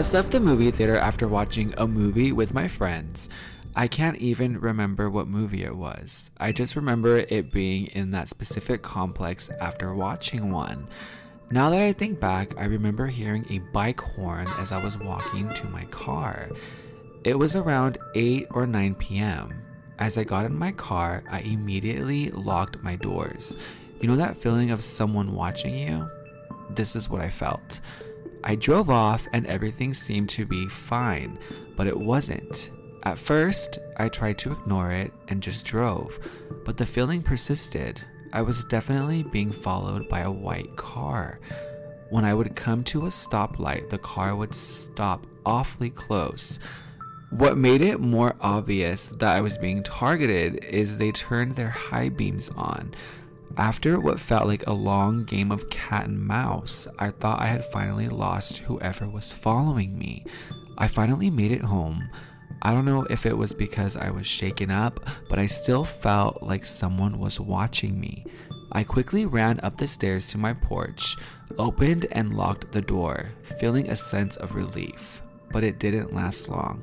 just left the movie theater after watching a movie with my friends. I can't even remember what movie it was. I just remember it being in that specific complex after watching one. Now that I think back, I remember hearing a bike horn as I was walking to my car. It was around 8 or 9 p.m. As I got in my car, I immediately locked my doors. You know that feeling of someone watching you? This is what I felt. I drove off and everything seemed to be fine, but it wasn't. At first, I tried to ignore it and just drove, but the feeling persisted. I was definitely being followed by a white car. When I would come to a stoplight, the car would stop awfully close. What made it more obvious that I was being targeted is they turned their high beams on. After what felt like a long game of cat and mouse, I thought I had finally lost whoever was following me. I finally made it home. I don't know if it was because I was shaken up, but I still felt like someone was watching me. I quickly ran up the stairs to my porch, opened and locked the door, feeling a sense of relief. But it didn't last long.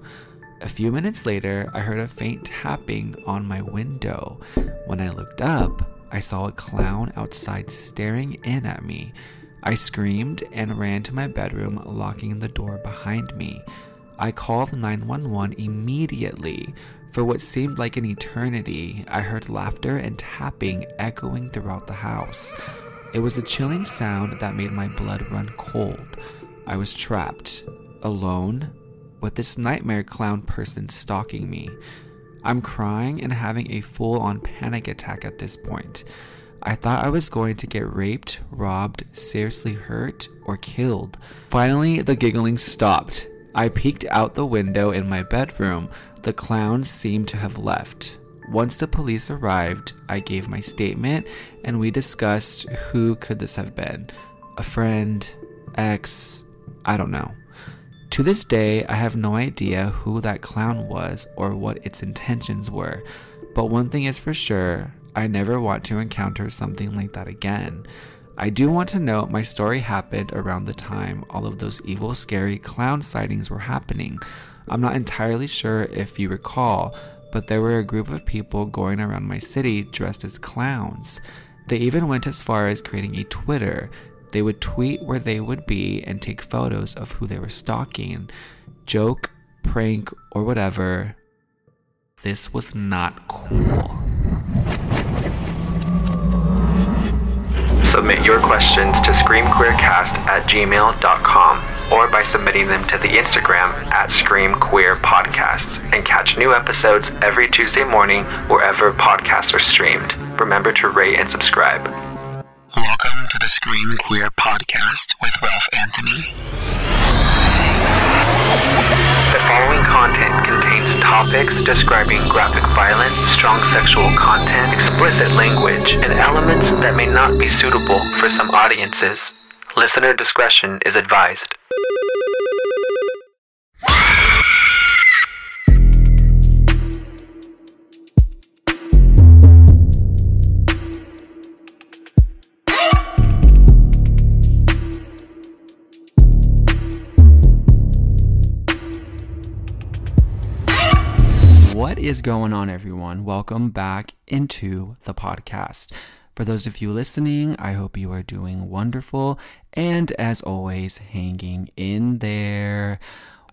A few minutes later, I heard a faint tapping on my window. When I looked up, I saw a clown outside staring in at me. I screamed and ran to my bedroom, locking the door behind me. I called 911 immediately. For what seemed like an eternity, I heard laughter and tapping echoing throughout the house. It was a chilling sound that made my blood run cold. I was trapped, alone, with this nightmare clown person stalking me. I'm crying and having a full on panic attack at this point. I thought I was going to get raped, robbed, seriously hurt, or killed. Finally, the giggling stopped. I peeked out the window in my bedroom. The clown seemed to have left. Once the police arrived, I gave my statement and we discussed who could this have been. A friend, ex, I don't know. To this day, I have no idea who that clown was or what its intentions were, but one thing is for sure I never want to encounter something like that again. I do want to note my story happened around the time all of those evil, scary clown sightings were happening. I'm not entirely sure if you recall, but there were a group of people going around my city dressed as clowns. They even went as far as creating a Twitter they would tweet where they would be and take photos of who they were stalking. Joke, prank, or whatever. This was not cool. Submit your questions to screamqueercast at gmail.com or by submitting them to the Instagram at screamqueerpodcasts and catch new episodes every Tuesday morning wherever podcasts are streamed. Remember to rate and subscribe. To the Scream Queer Podcast with Ralph Anthony. The following content contains topics describing graphic violence, strong sexual content, explicit language, and elements that may not be suitable for some audiences. Listener discretion is advised. Is going on, everyone? Welcome back into the podcast. For those of you listening, I hope you are doing wonderful and, as always, hanging in there.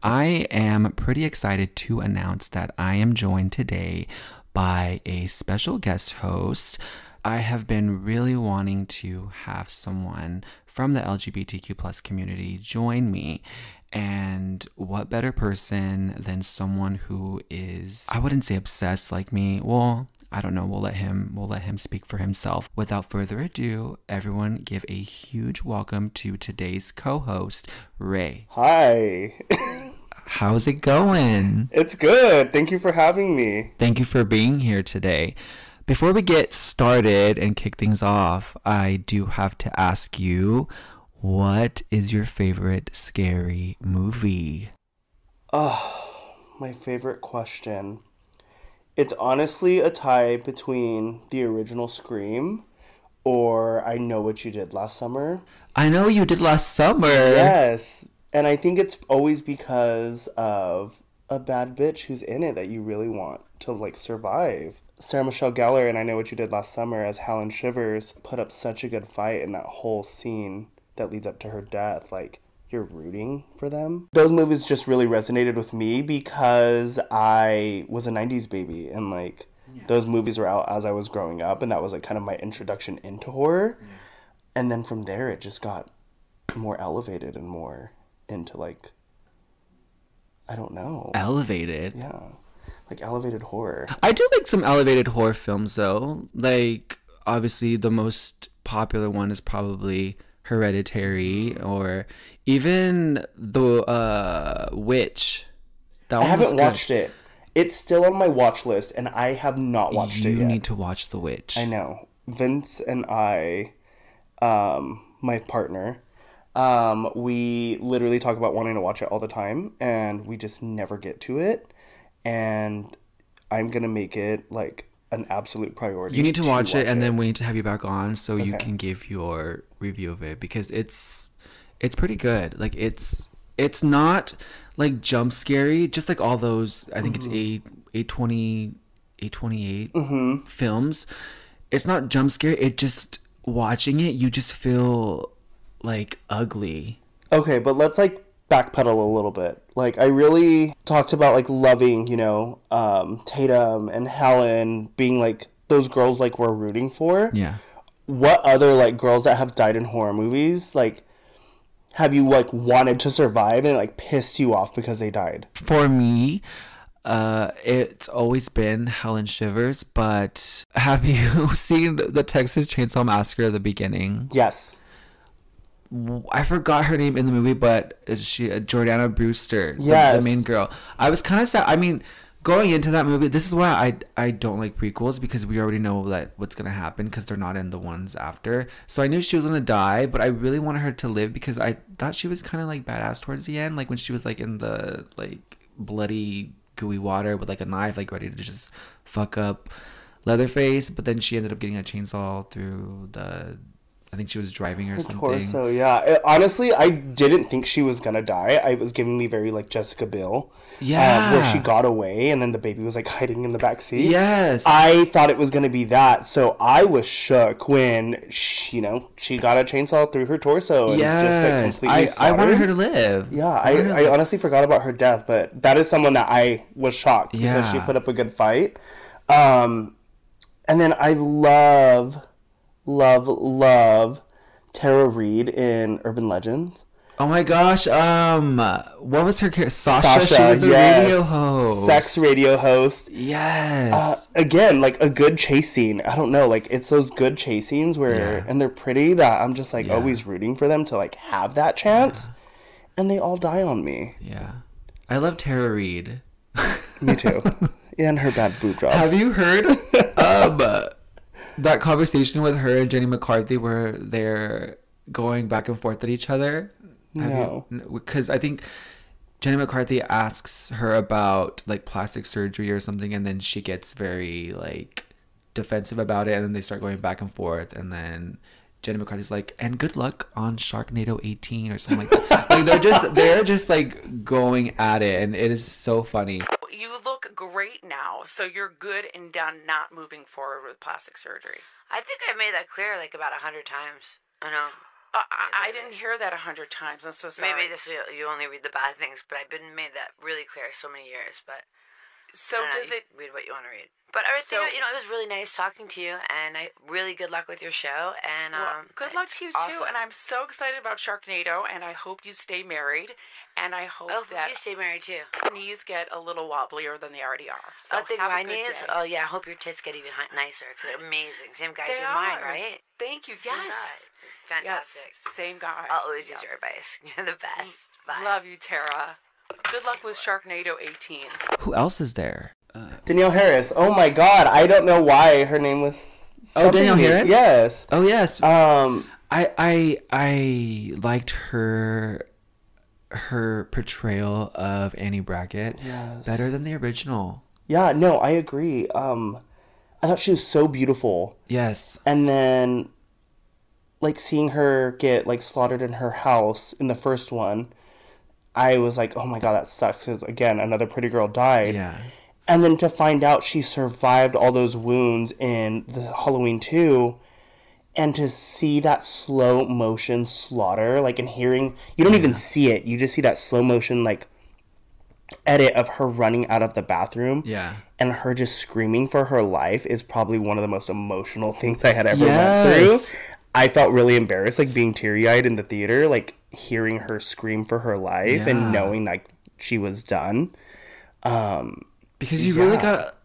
I am pretty excited to announce that I am joined today by a special guest host. I have been really wanting to have someone from the LGBTQ plus community join me and what better person than someone who is, I wouldn't say obsessed like me. Well, I don't know. We'll let him we'll let him speak for himself. Without further ado, everyone give a huge welcome to today's co-host, Ray. Hi. How's it going? It's good. Thank you for having me. Thank you for being here today. Before we get started and kick things off, I do have to ask you what is your favorite scary movie? Oh, my favorite question. It's honestly a tie between the original Scream or I Know What You Did Last Summer. I know you did last summer. Yes. And I think it's always because of a bad bitch who's in it that you really want to like survive. Sarah Michelle Gellar and I Know What You Did Last Summer as Helen Shivers put up such a good fight in that whole scene that leads up to her death. Like, you're rooting for them. Those movies just really resonated with me because I was a 90s baby and like those movies were out as I was growing up and that was like kind of my introduction into horror. And then from there it just got more elevated and more into like I don't know. Elevated. Yeah. Like elevated horror. I do like some elevated horror films though. Like obviously the most popular one is probably Hereditary or even the uh Witch. That I haven't watched it. It's still on my watch list and I have not watched You it yet. You need to watch The Witch. I know. Vince and I, um, my partner, um, we literally talk about wanting to watch it all the time, and we just never get to it. And I'm gonna make it like an absolute priority. You need to watch, it, and then we need to have you back on so you can give your review of it because it's it's pretty good. Like it's it's not like jump scary, just like all those. I think it's mm-hmm. eight eight twenty eight twenty eight mm-hmm. films. It's not jump scary. It just watching it, you just feel like ugly. Okay, but let's like backpedal a little bit. Like I really talked about like loving, you know, um, Tatum and Helen being like those girls like we're rooting for. Yeah. What other like girls that have died in horror movies like have you like wanted to survive and like pissed you off because they died? for me, uh, it's always been Helen Shivers. But have you seen the Texas Chainsaw Massacre at the beginning? Yes. I forgot her name in the movie, but she uh, Jordana Brewster, the, the main girl. I was kind of sad. I mean, going into that movie, this is why I I don't like prequels because we already know that what's gonna happen because they're not in the ones after. So I knew she was gonna die, but I really wanted her to live because I thought she was kind of like badass towards the end, like when she was like in the like bloody gooey water with like a knife, like ready to just fuck up Leatherface. But then she ended up getting a chainsaw through the. I think she was driving or something. Torso, yeah. It- honestly, I didn't think she was gonna die. I was giving me very like Jessica Biel. um, where she got away and then the baby was like hiding in the back seat. Yes. I thought it was gonna be that, so I was shook when she, you know she got a chainsaw through her torso and just like completely. I, I wanted her to live. Yeah, I, I honestly forgot about her death, but that is someone that I was shocked because she put up a good fight. Um, and then I love, love, love Tara Reid in Urban Legends. Oh my gosh, um, what was her character? Sasha. She was a yes. radio host. sex radio host. Yes. Uh, again, like a good chase scene. I don't know, like it's those good chase scenes where, Yeah. and they're pretty that I'm just like Yeah. always rooting for them to like have that chance, and they all die on me. yeah. I love Tara Reid. Me too. and her bad boob job. Have you heard um that conversation with her and Jenny McCarthy where they're going back and forth at each other? No. Because I think Jenny McCarthy asks her about like plastic surgery or something, and then she gets very like defensive about it, and then they start going back and forth, and then Jenny McCarthy's like, "And good luck on Sharknado 18" or something like that. like they're just they're just like going at it, and it is so funny. Great now, so you're good and done not moving forward with plastic surgery. I think I made that clear like about a hundred times. I know. Uh, I, I didn't hear that a hundred times. I'm so sorry. Maybe this you you only read the bad things, but I've been made that really clear so many years. But So I does you it? read what you want to read? But I everything, So- you know, it was really nice talking to you, and I really good luck with your show. And Well, um, good luck to you too, and. I'm so excited about Sharknado, and I hope you stay married, and I hope Oh, that you stay married too. knees get a little wobblier than they already are. So I think my knees. day. Oh yeah, I hope your tits get even nicer. Cause they're amazing. Same guy did mine, right? Thank you. Same Yes. guy. Yes. Fantastic. Same guy. I'll always Yep. use your advice. You're the best. Bye. Love you, Tara. Good luck with Sharknado 18. Who else is there? Danielle Harris. Oh my god, I don't know why her name was. Oh, Danielle me. Harris? Yes. Oh yes, Um. I I I liked her her portrayal of Annie Brackett Yes. better than the original. Yeah. No, I agree. Um, I thought she was so beautiful, Yes. and then, like seeing her get like slaughtered in her house in the first one, I was like, oh my god, that sucks. Because again, another pretty girl died. Yeah. And then to find out she survived all those wounds in the Halloween 2 and to see that slow motion slaughter like and hearing you don't even see it. You just see that slow motion like edit of her running out of the bathroom Yeah. and her just screaming for her life is probably one of the most emotional things I had ever Yes. went through. I felt really embarrassed, like being teary eyed in the theater, like hearing her scream for her life Yeah. and knowing like she was done. Um, because you really got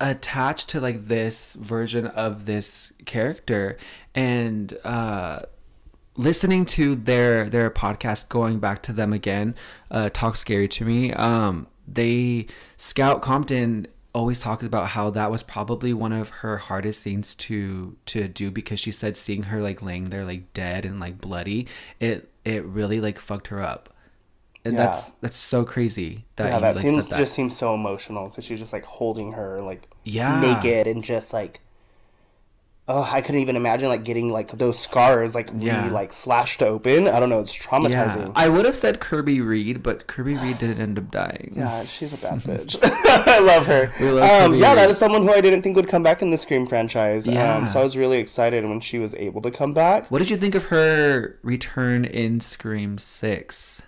attached to like this version of this character and uh listening to their their podcast going back to them again uh talk scary to me um they scout compton always talks about how that was probably one of her hardest scenes to to do because she said seeing her like laying there like dead and like bloody it it really like fucked her up and Yeah. that's that's so crazy that yeah, you that like, seems that. just seems so emotional because she's just like holding her like Yeah. naked and just like oh I couldn't even imagine like getting like those scars like really Yeah. like slashed open. I don't know, it's traumatizing. Yeah. I would have said Kirby Reed, but Kirby Reed didn't end up dying. Yeah, she's a bad bitch. I love her. Love um, yeah, that Reed. is someone who I didn't think would come back in the Scream franchise. Yeah. Um, so I was really excited when she was able to come back. What did you think of her return in Scream Six?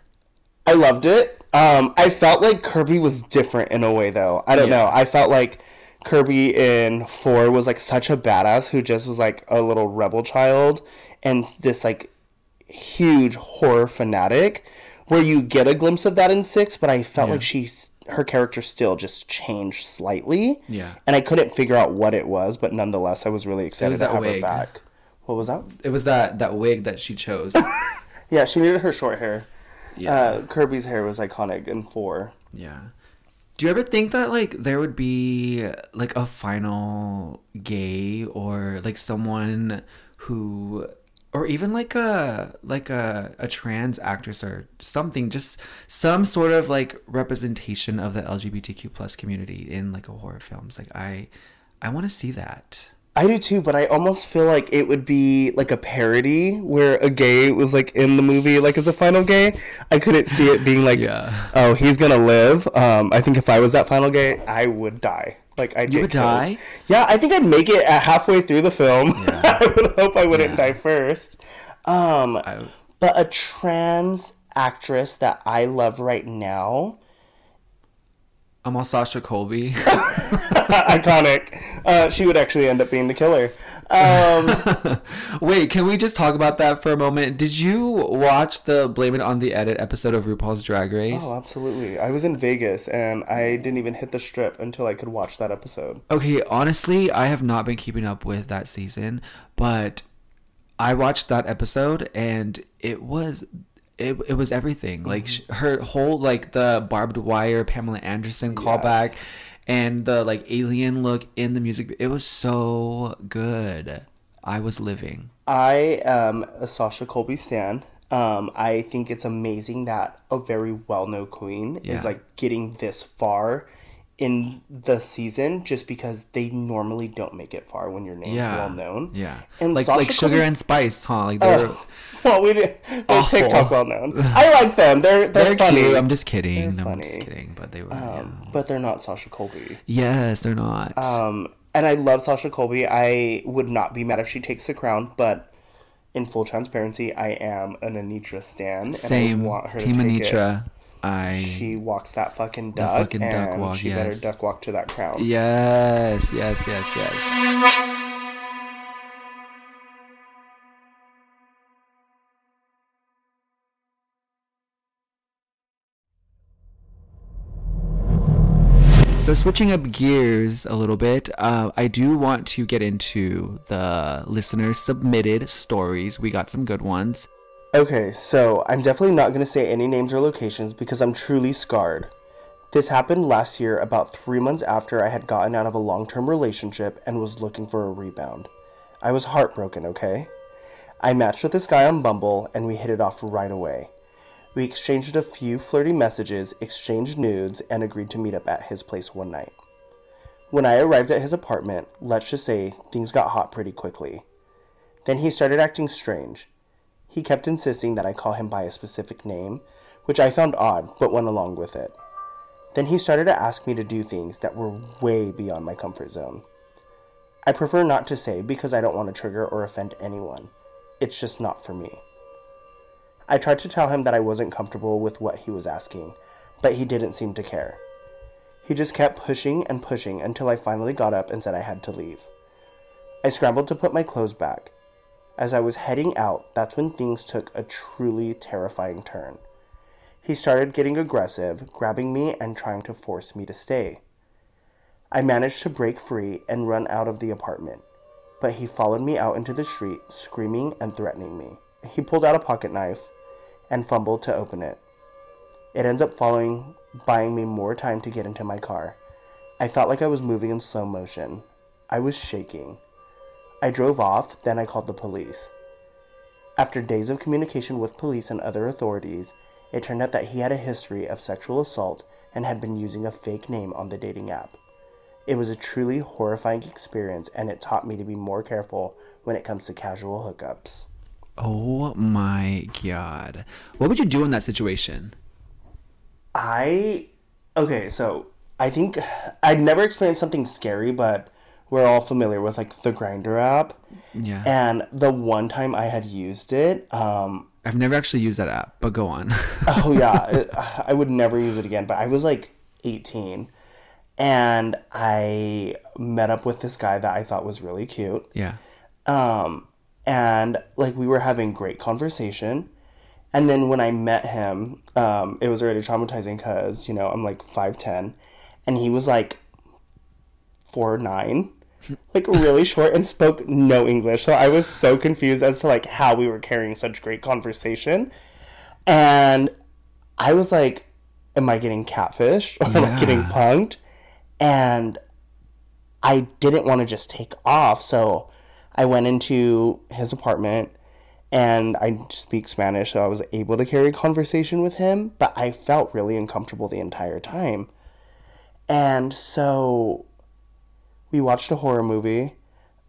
I loved it. Um, I felt like Kirby was different in a way, though. I don't Yeah. know. I felt like Kirby in four was like such a badass who just was like a little rebel child and this like huge horror fanatic. Where you get a glimpse of that in six, but I felt Yeah. like she's her character still just changed slightly. Yeah. and I couldn't figure out what it was, but nonetheless, I was really excited was to have wig. her back. What was that? It was that that wig that she chose. Yeah, she needed her short hair. Yeah, Uh, Kirby's hair was iconic in four. yeah. Do you ever think that like there would be like a final gay or like someone who or even like a like a, a trans actress or something just some sort of like representation of the lgbtq plus community in like a horror films like i i want to see that I do too, but I almost feel like it would be like a parody where a gay was like in the movie, like as a final gay. I couldn't see it being like, Yeah. oh, he's gonna live. Um, I think if I was that final gay, I would die. Like I You would die? Yeah, I think I'd make it at halfway through the film. I would hope I wouldn't Yeah. die first. Um, I, but a trans actress that I love right now. I'm all sasha colby iconic. Uh, she would actually end up being the killer. Um, wait can we just talk about that for a moment did you watch the blame it on the edit episode of rupaul's drag race oh, absolutely. I was in Vegas and I didn't even hit the strip until I could watch that episode. Okay, honestly, I have not been keeping up with that season, but I watched that episode and it was it, it was everything. Like sh- her whole like the barbed wire Pamela Anderson callback and the like alien look in the music. It was so good. I was living. I am a Sasha Colby stan. Um, I think it's amazing that a very well-known queen Yeah. is like getting this far in the season just because they normally don't make it far when your name's Yeah. well known. Yeah. And like Sasha like sugar Colby- and spice, huh? Like they're Oh, well, we did. They're Awful. TikTok well known. I like them. They're they're, they're funny. cute. I'm just kidding. They're I'm just kidding, but they were Um, yeah. but they're not Sasha Colby. Yes, they're not. Um, and I love Sasha Colby. I would not be mad if she takes the crown, but in full transparency, I am an Anetra stan. Same. And I want her Team to take Anetra. It. I She walks that fucking duck, fucking duck and walk, she yes. better duck walk to that crown. Yes, yes, yes, yes. So switching up gears a little bit, uh, I do want to get into the listener submitted stories. We got some good ones. Okay, so I'm definitely not going to say any names or locations because I'm truly scarred. This happened last year, about three months after I had gotten out of a long term relationship and was looking for a rebound. I was heartbroken, okay? I matched with this guy on Bumble and we hit it off right away. We exchanged a few flirty messages, exchanged nudes, and agreed to meet up at his place one night. When I arrived at his apartment, let's just say things got hot pretty quickly. Then he started acting strange. He kept insisting that I call him by a specific name, which I found odd but went along with it. Then he started to ask me to do things that were way beyond my comfort zone. I prefer not to say because I don't want to trigger or offend anyone. It's just not for me. I tried to tell him that I wasn't comfortable with what he was asking, but he didn't seem to care. He just kept pushing and pushing until I finally got up and said I had to leave. I scrambled to put my clothes back. As I was heading out, that's when things took a truly terrifying turn. He started getting aggressive, grabbing me and trying to force me to stay. I managed to break free and run out of the apartment, but he followed me out into the street, screaming and threatening me. He pulled out a pocket knife and fumbled to open it. It ends up buying me more time to get into my car. I felt like I was moving in slow motion. I was shaking. I drove off, then I called the police. After days of communication with police and other authorities, it turned out that he had a history of sexual assault and had been using a fake name on the dating app. It was a truly horrifying experience, and it taught me to be more careful when it comes to casual hookups. Oh my god. What would you do in that situation? I okay, so I think I'd never experienced something scary, but we're all familiar with like the Grindr app. Yeah. And the one time I had used it, um, I've never actually used that app, but go on. oh yeah, it, I would never use it again. But I was like 18, and I met up with this guy that I thought was really cute. yeah. Um, and like we were having great conversation. And then when I met him, um, it was already traumatizing because, you know, I'm like 5'10 and he was like 4'9, like really short and spoke no English. So I was so confused as to like how we were carrying such great conversation. And I was like, am I getting catfish or am I getting punked? And I didn't want to just take off, so I went into his apartment and I speak Spanish, so I was able to carry a conversation with him, but I felt really uncomfortable the entire time. And so we watched a horror movie.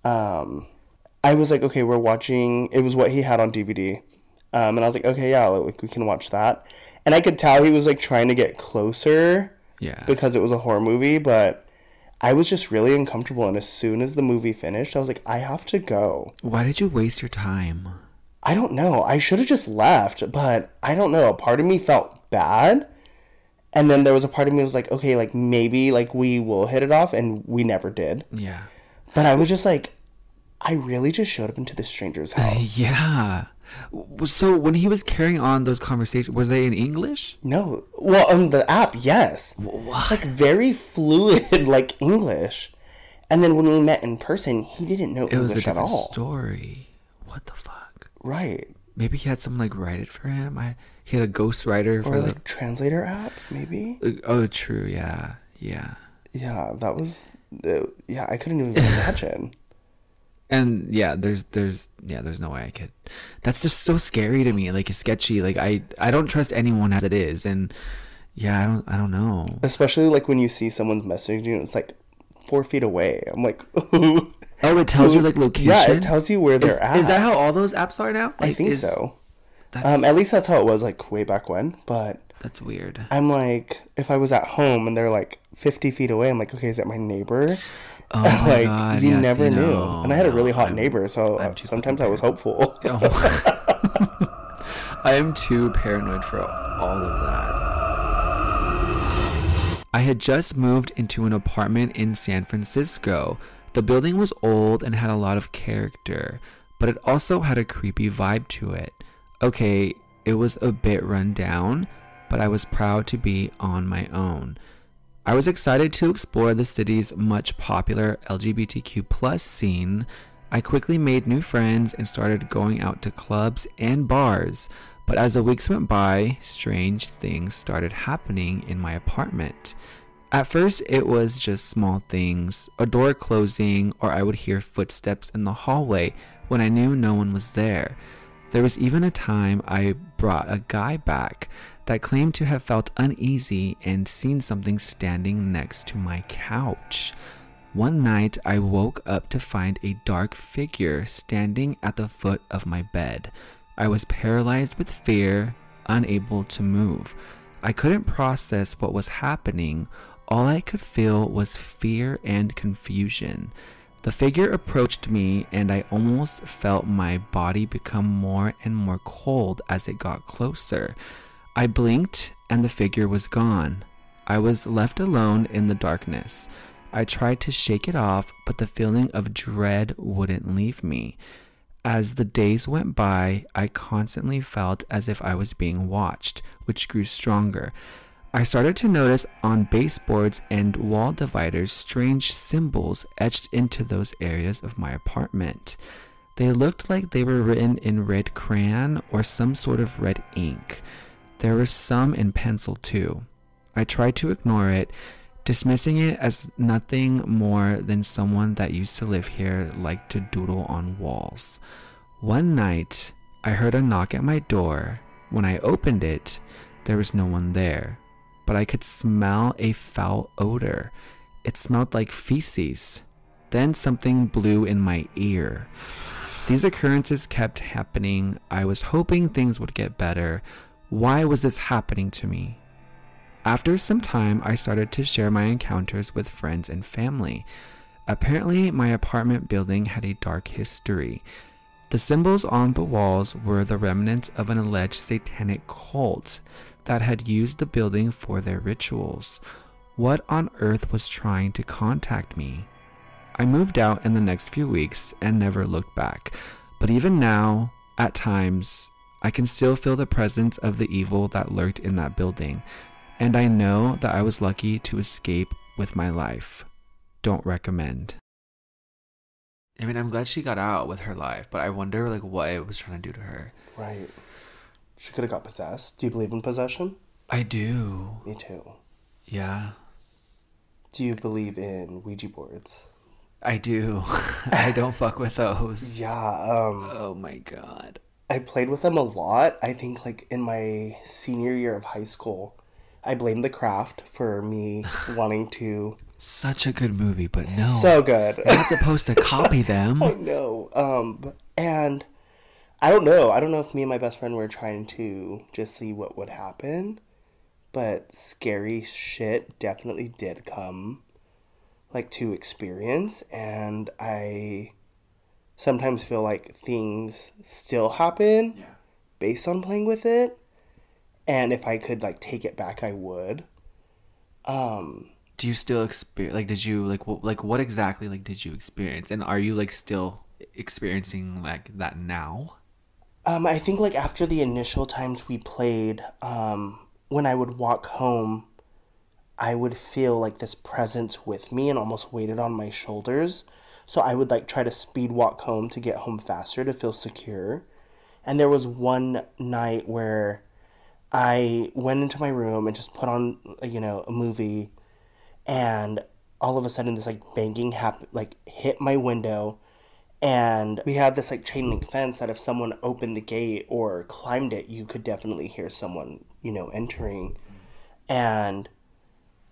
Um, I was like, okay, we're watching. It was what he had on DVD, um, and I was like, okay, yeah, like we can watch that. And I could tell he was like trying to get closer Yeah. because it was a horror movie, but I was just really uncomfortable. And as soon as the movie finished, I was like, I have to go. Why did you waste your time? I don't know. I should have just left, but I don't know. A part of me felt bad. And then there was a part of me that was like, okay, like maybe like we will hit it off, and we never did. Yeah. But I was just like, I really just showed up into this stranger's house. Yeah. So when he was carrying on those conversations, were they in English? No, well, on the app, yes, What? like very fluid, like English. And then when we met in person, he didn't know It was a English at different all. story. What the fuck? Right. Maybe he had someone like write it for him. I he had a ghostwriter for Or the. like translator app, maybe. Uh, oh, true. Yeah. Yeah. Yeah, that was. Uh, yeah, I couldn't even imagine. And yeah, there's there's yeah, there's no way I could. That's just so scary to me. Like it's sketchy. Like I I don't trust anyone as it is. And yeah, I don't I don't know. Especially like when you see someone's messaging you, it's like four feet away. I'm like, who? Oh, it tells you like location. Yeah, it tells you where they're is, at. is that how all those apps are now? I think is- so. That's, Um, at least that's how it was like way back when. But that's weird. I'm like, if I was at home and they're like 50 feet away, I'm like, okay, is that my neighbor? Oh my like god, you yes, never you knew. know, and I had a really hot I'm- neighbor, so uh, sometimes I was hopeful. Oh. I am too paranoid for all of that. I had just moved into an apartment in San Francisco. The building was old and had a lot of character, but it also had a creepy vibe to it. Okay, it was a bit run down, but I was proud to be on my own. I was excited to explore the city's much popular LGBTQ scene. I quickly made new friends and started going out to clubs and bars. But as the weeks went by, strange things started happening in my apartment. At first, it was just small things a door closing, or I would hear footsteps in the hallway when I knew no one was there. There was even a time I brought a guy back that claimed to have felt uneasy and seen something standing next to my couch. One night, I woke up to find a dark figure standing at the foot of my bed. I was paralyzed with fear. unable to move. I couldn't process what was happening. All I could feel was fear and confusion. The figure approached me, and I almost felt my body become more and more cold as it got closer. I blinked, and the figure was gone. I was left alone in the darkness. I tried to shake it off, but the feeling of dread wouldn't leave me. As the days went by, I constantly felt as if I was being watched, which grew stronger. I started to notice on baseboards and wall dividers strange symbols etched into those areas of my apartment. They looked like they were written in red crayon or some sort of red ink. There were some in pencil too. I tried to ignore it, dismissing it as nothing more than someone that used to live here liked to doodle on walls. One night, I heard a knock at my door. When I opened it, there was no one there, but I could smell a foul odor. It smelled like feces. Then something blew in my ear. These occurrences kept happening. I was hoping things would get better. Why was this happening to me? After some time, I started to share my encounters with friends and family. Apparently, my apartment building had a dark history. The symbols on the walls were the remnants of an alleged satanic cult that had used the building for their rituals. What on earth was trying to contact me? I moved out in the next few weeks and never looked back. But even now, at times, I can still feel the presence of the evil that lurked in that building and I know that I was lucky to escape with my life. Don't recommend. I mean, I'm glad she got out with her life, but I wonder like what it was trying to do to her. Right. She could have got possessed. Do you believe in possession? I do. Me too. Yeah. Do you believe in Ouija boards? I do. I don't fuck with those. Yeah, um Oh my god. I played with them a lot. I think like in my senior year of high school. I blame the craft for me wanting to Such a good movie, but no. so good. You're not supposed to copy them. I know. Um, and I don't know. I don't know if me and my best friend were trying to just see what would happen, but scary shit definitely did come, like to experience, and I sometimes feel like things still happen Yeah. based on playing with it, and if I could like take it back, I would. Um, Do you still experience like did you like what like what exactly like did you experience and are you like still experiencing like that now? Um, I think like after the initial times we played, um, when I would walk home, I would feel like this presence with me and almost weighted on my shoulders. So I would like try to speed walk home to get home faster to feel secure. And there was one night where I went into my room and just put on, you know, a movie, and all of a sudden this like banging hap- like hit my window. And we had this like chain link fence that if someone opened the gate or climbed it you could definitely hear someone you know entering. And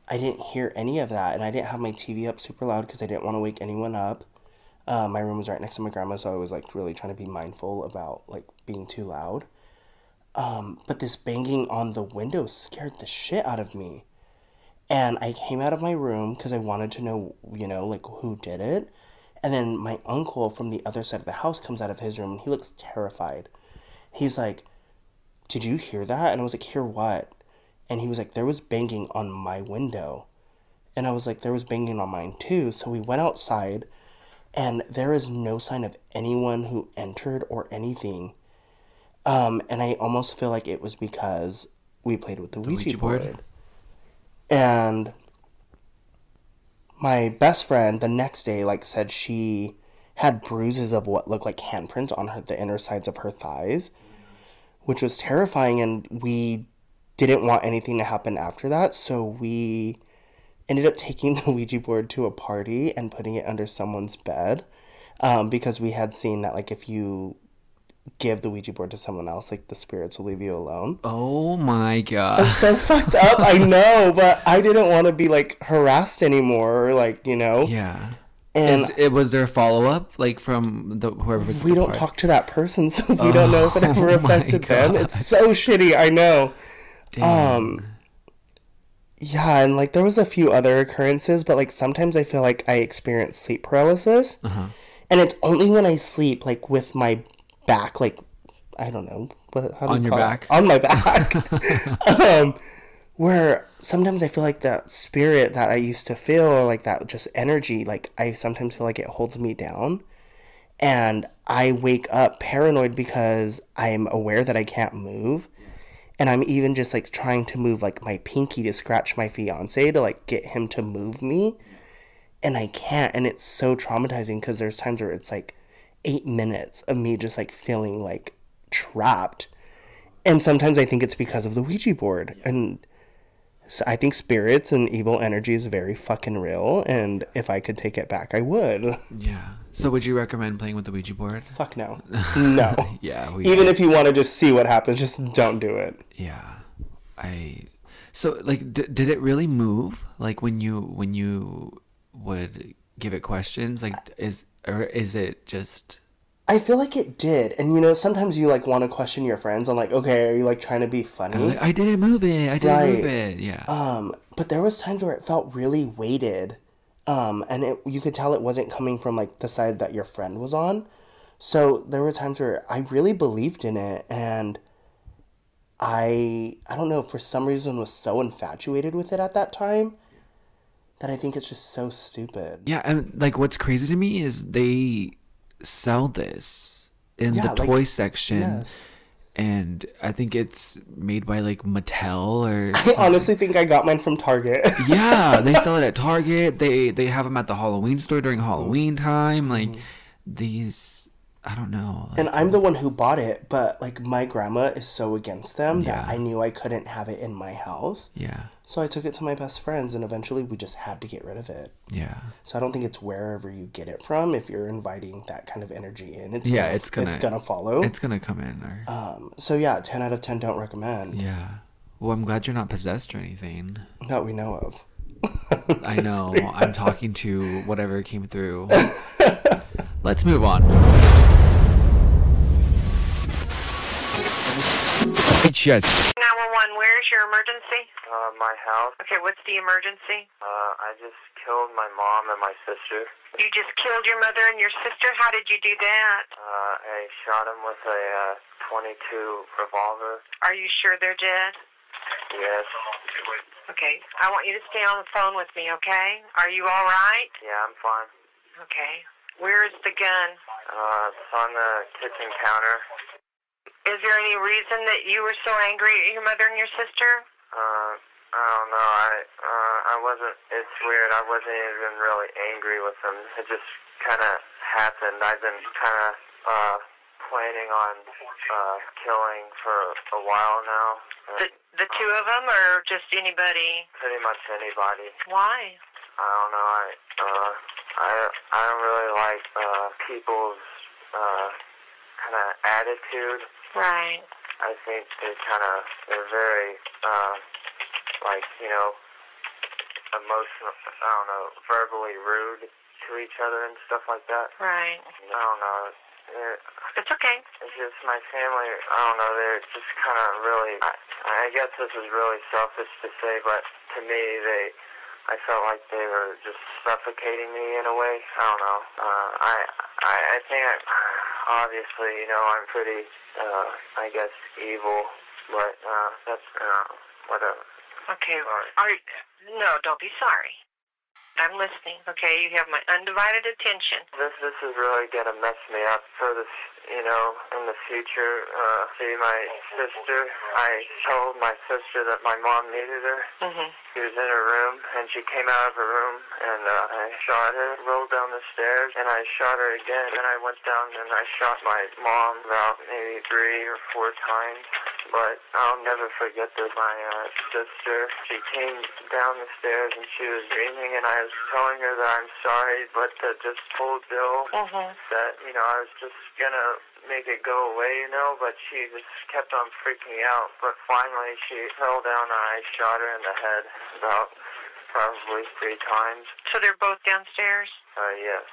i didn't hear any of that and i didn't have my tv up super loud because i didn't want to wake anyone up uh, my room was right next to my grandma so i was like really trying to be mindful about like being too loud um, but this banging on the window scared the shit out of me and I came out of my room because I wanted to know, you know, like who did it. And then my uncle from the other side of the house comes out of his room and he looks terrified. He's like, Did you hear that? And I was like, Hear what? And he was like, There was banging on my window. And I was like, There was banging on mine too. So we went outside and there is no sign of anyone who entered or anything. Um, and I almost feel like it was because we played with the, Ouija, Ouija board? board. And my best friend the next day like said she had bruises of what looked like handprints on her the inner sides of her thighs, which was terrifying and we didn't want anything to happen after that, so we ended up taking the Ouija board to a party and putting it under someone's bed. Um, because we had seen that like if you give the Ouija board to someone else, like the spirits will leave you alone. Oh my god. so fucked up, I know, but I didn't want to be like harassed anymore, or like, you know. Yeah. And Is, it was there a follow up like from the whoever was? we don't party? talk to that person, so we don't know if it ever Oh affected them. It's so shitty. I know. Dang. Um, yeah, and like there was a few other occurrences, but like sometimes I feel like I experience sleep paralysis, Uh-huh. and it's only when I sleep like with my back, like I don't know what how do On you your call it? back? on my back, um, where sometimes I feel like that spirit that I used to feel, like that just energy, like I sometimes feel like it holds me down, and I wake up paranoid because I'm aware that I can't move and I'm even just like trying to move like my pinky to scratch my fiance to like get him to move me. And I can't and it's so traumatizing because there's times where it's like 8 minutes of me just like feeling like trapped. And sometimes I think it's because of the Ouija board. And so I think spirits and evil energy is very fucking real. And if I could take it back I would. Yeah. So would you recommend playing with the Ouija board? fuck no no Yeah. We, even if you want to just see what happens just don't do it Yeah. I. So like, d- did it really move? Like when you when you would give it questions, like is or is it just? I feel like it did. And you know, sometimes you like want to question your friends on like, okay, are you like trying to be funny? Like, I didn't move it. I didn't move it. Yeah. Um, but there was times where it felt really weighted. Um, and it you could tell it wasn't coming from like the side that your friend was on. So there were times where I really believed in it and I I don't know, for some reason was so infatuated with it at that time that I think it's just so stupid. yeah, and like what's crazy to me is they sell this in Yeah, the like- toy section, Yes. And I think it's made by like Mattel or. I honestly think I got mine from Target. yeah, they sell it at Target. They they have them at the Halloween store during Halloween time. Like mm-hmm. these, I don't know. like- And I'm the one who bought it, but like my grandma is so against them that I knew I couldn't have it in my house. yeah, So I took it to my best friends and eventually we just had to get rid of it. yeah, So I don't think it's wherever you get it from if you're inviting that kind of energy in. It's Yeah, gonna, it's gonna- it's gonna follow. it's gonna come in. Or Um so yeah, 10 out of 10 don't recommend yeah. Well, I'm glad you're not possessed or anything. that we know of. I know. I'm talking to whatever came through. Let's move on. Yes. 911, where's your emergency? Uh, my house. Okay, what's the emergency? Uh, I just killed my mom and my sister. You just killed your mother and your sister? How did you do that? Uh, I shot him with a uh, 22 revolver. Are you sure they're dead? Yes. Okay, I want you to stay on the phone with me, okay? Are you all right? Yeah, I'm fine. Okay. Where is the gun? Uh, it's on the kitchen counter. Is there any reason that you were so angry at your mother and your sister? Uh, I don't know. I uh, I wasn't. It's weird. I wasn't even really angry with them. It just kind of happened. I've been kind of uh planning on uh killing for a while now. The the two of them, or just anybody? pretty much anybody. Why? I don't know. I uh I I don't really like uh people's uh kind of attitude. Right. I think they kind of they're very uh like you know emotional. I don't know, verbally rude to each other and stuff like that. Right. I don't know. They're, It's okay. it's just my family. I don't know. They're just kind of really. I, I guess this is really selfish to say, but to me, they. I felt like they were just suffocating me in a way. I don't know. Uh, I, I, I think I, obviously, you know, I'm pretty, uh, I guess, evil, but uh, that's uh, whatever. Okay. Sorry. Are no, don't be sorry. I'm listening. Okay, you have my undivided attention. This this is really gonna mess me up for this, you know, in the future. Uh, see, my sister. I told my sister that my mom needed her. Mhm. She was in her room, and she came out of her room, and uh, I shot her. Rolled down the stairs, and I shot her again. And I went down and I shot my mom about maybe three or four times. But I'll never forget this. My uh, sister, she came down the stairs and she was screaming, and I was telling her that I'm sorry, but to just told Bill Mhm. that you know I was just gonna make it go away, you know, but she just kept on freaking me out. But finally, she fell down and I shot her in the head about probably three times. So they're both downstairs? Uh, yes.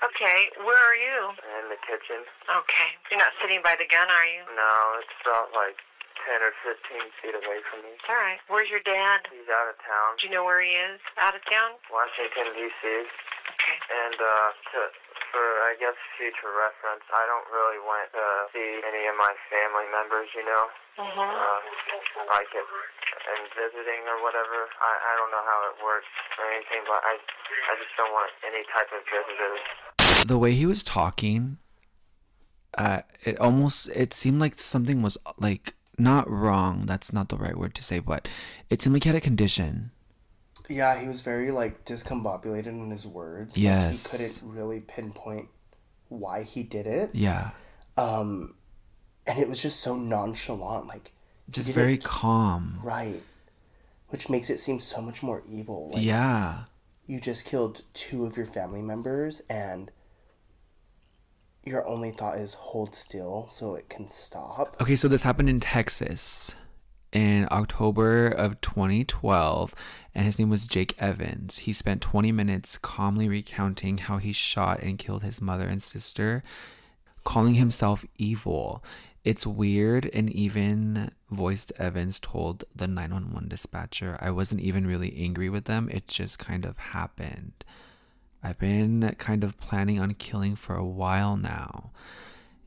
Okay, where are you? In the kitchen. Okay. You're not sitting by the gun, are you? No, it's about like 10 or 15 feet away from me. All right. Where's your dad? He's out of town. Do you know where he is? Out of town? Washington, D.C. Okay. And, uh, to, for, I guess, future reference, I don't really want to see any of my family members, you know? Mm-hmm. Uh, like it, and visiting or whatever. I, I don't know how it works or anything, but I, I just don't want any type of visitors. The way he was talking, uh, it almost it seemed like something was like not wrong. That's not the right word to say, but it seemed like he had a condition. Yeah, he was very like discombobulated in his words. Like, Yes. he couldn't really pinpoint why he did it. Yeah, Um, and it was just so nonchalant, like just very calm. right, which makes it seem so much more evil. Like, Yeah, you just killed two of your family members, and your only thought is hold still so it can stop. Okay, so this happened in Texas in October of 2012, and his name was Jake Evans. He spent 20 minutes calmly recounting how he shot and killed his mother and sister, calling himself evil. It's weird, and even voiced Evans told the 911 dispatcher, I wasn't even really angry with them, it just kind of happened. I've been kind of planning on killing for a while now.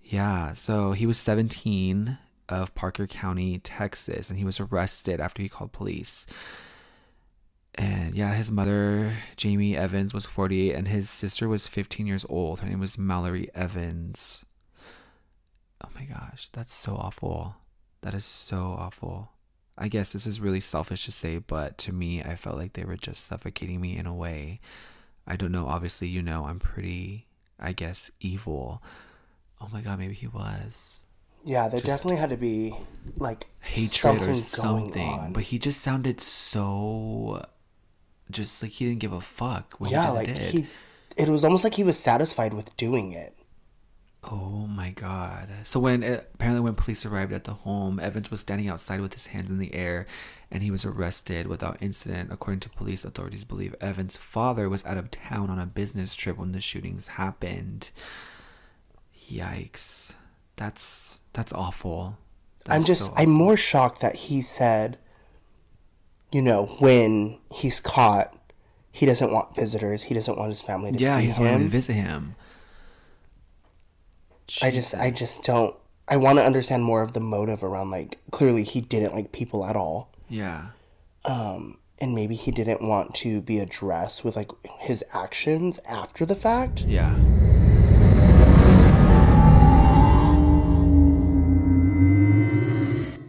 Yeah, so he was 17 of Parker County, Texas, and he was arrested after he called police. And yeah, his mother, Jamie Evans, was 48, and his sister was 15 years old. Her name was Mallory Evans. Oh my gosh, that's so awful. That is so awful. I guess this is really selfish to say, but to me, I felt like they were just suffocating me in a way. I don't know. Obviously, you know, I'm pretty, I guess, evil. Oh my god, maybe he was. Yeah, there definitely had to be like hatred something or something. But he just sounded so just like he didn't give a fuck he yeah, just like did. he, it was almost like he was satisfied with doing it. Oh my god. So when uh, apparently when police arrived at the home, Evans was standing outside with his hands in the air and he was arrested without incident. According to police authorities believe Evans' father was out of town on a business trip when the shootings happened. Yikes. That's that's awful. I'm just, so I'm more shocked that he said, you know, when he's caught, he doesn't want visitors. He doesn't want his family to Yeah, see he's wanting to visit him. I just, I just don't. I want to understand more of the motive around like clearly he didn't like people at all, Yeah. um, and maybe he didn't want to be addressed with like his actions after the fact. Yeah.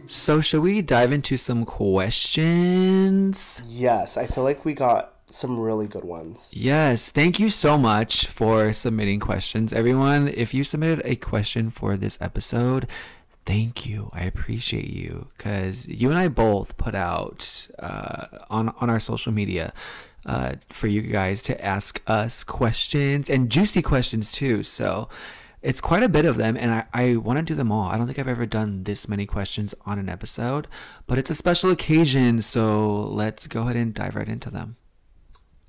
So, should we dive into some questions? Yes, I feel like we got some really good ones. Yes, thank you so much for submitting questions. Everyone, if you submitted a question for this episode, thank you. I appreciate you because you and I both put out uh, on, on our social media uh, for you guys to ask us questions and juicy questions too. So it's quite a bit of them, and I, I want to do them all. I don't think I've ever done this many questions on an episode, but it's a special occasion, so let's go ahead and dive right into them.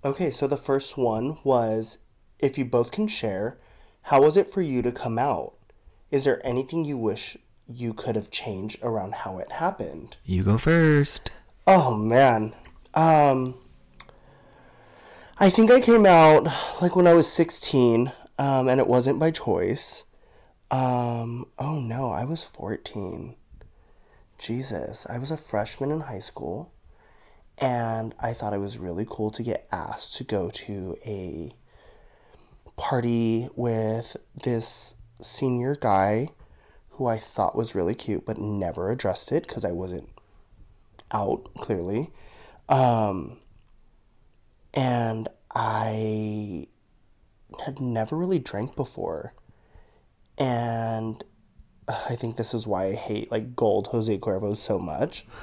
Okay, so the first one was if you both can share, how was it for you to come out? Is there anything you wish you could have changed around how it happened? You go first. Oh man. Um I think I came out like when I was 16, um, and it wasn't by choice. Um, oh no, I was 14. Jesus, I was a freshman in high school, and I thought it was really cool to get asked to go to a party with this senior guy who I thought was really cute, but never addressed it because I wasn't out clearly. Um, and I had never really drank before. And I think this is why I hate like gold Jose Cuervo so much.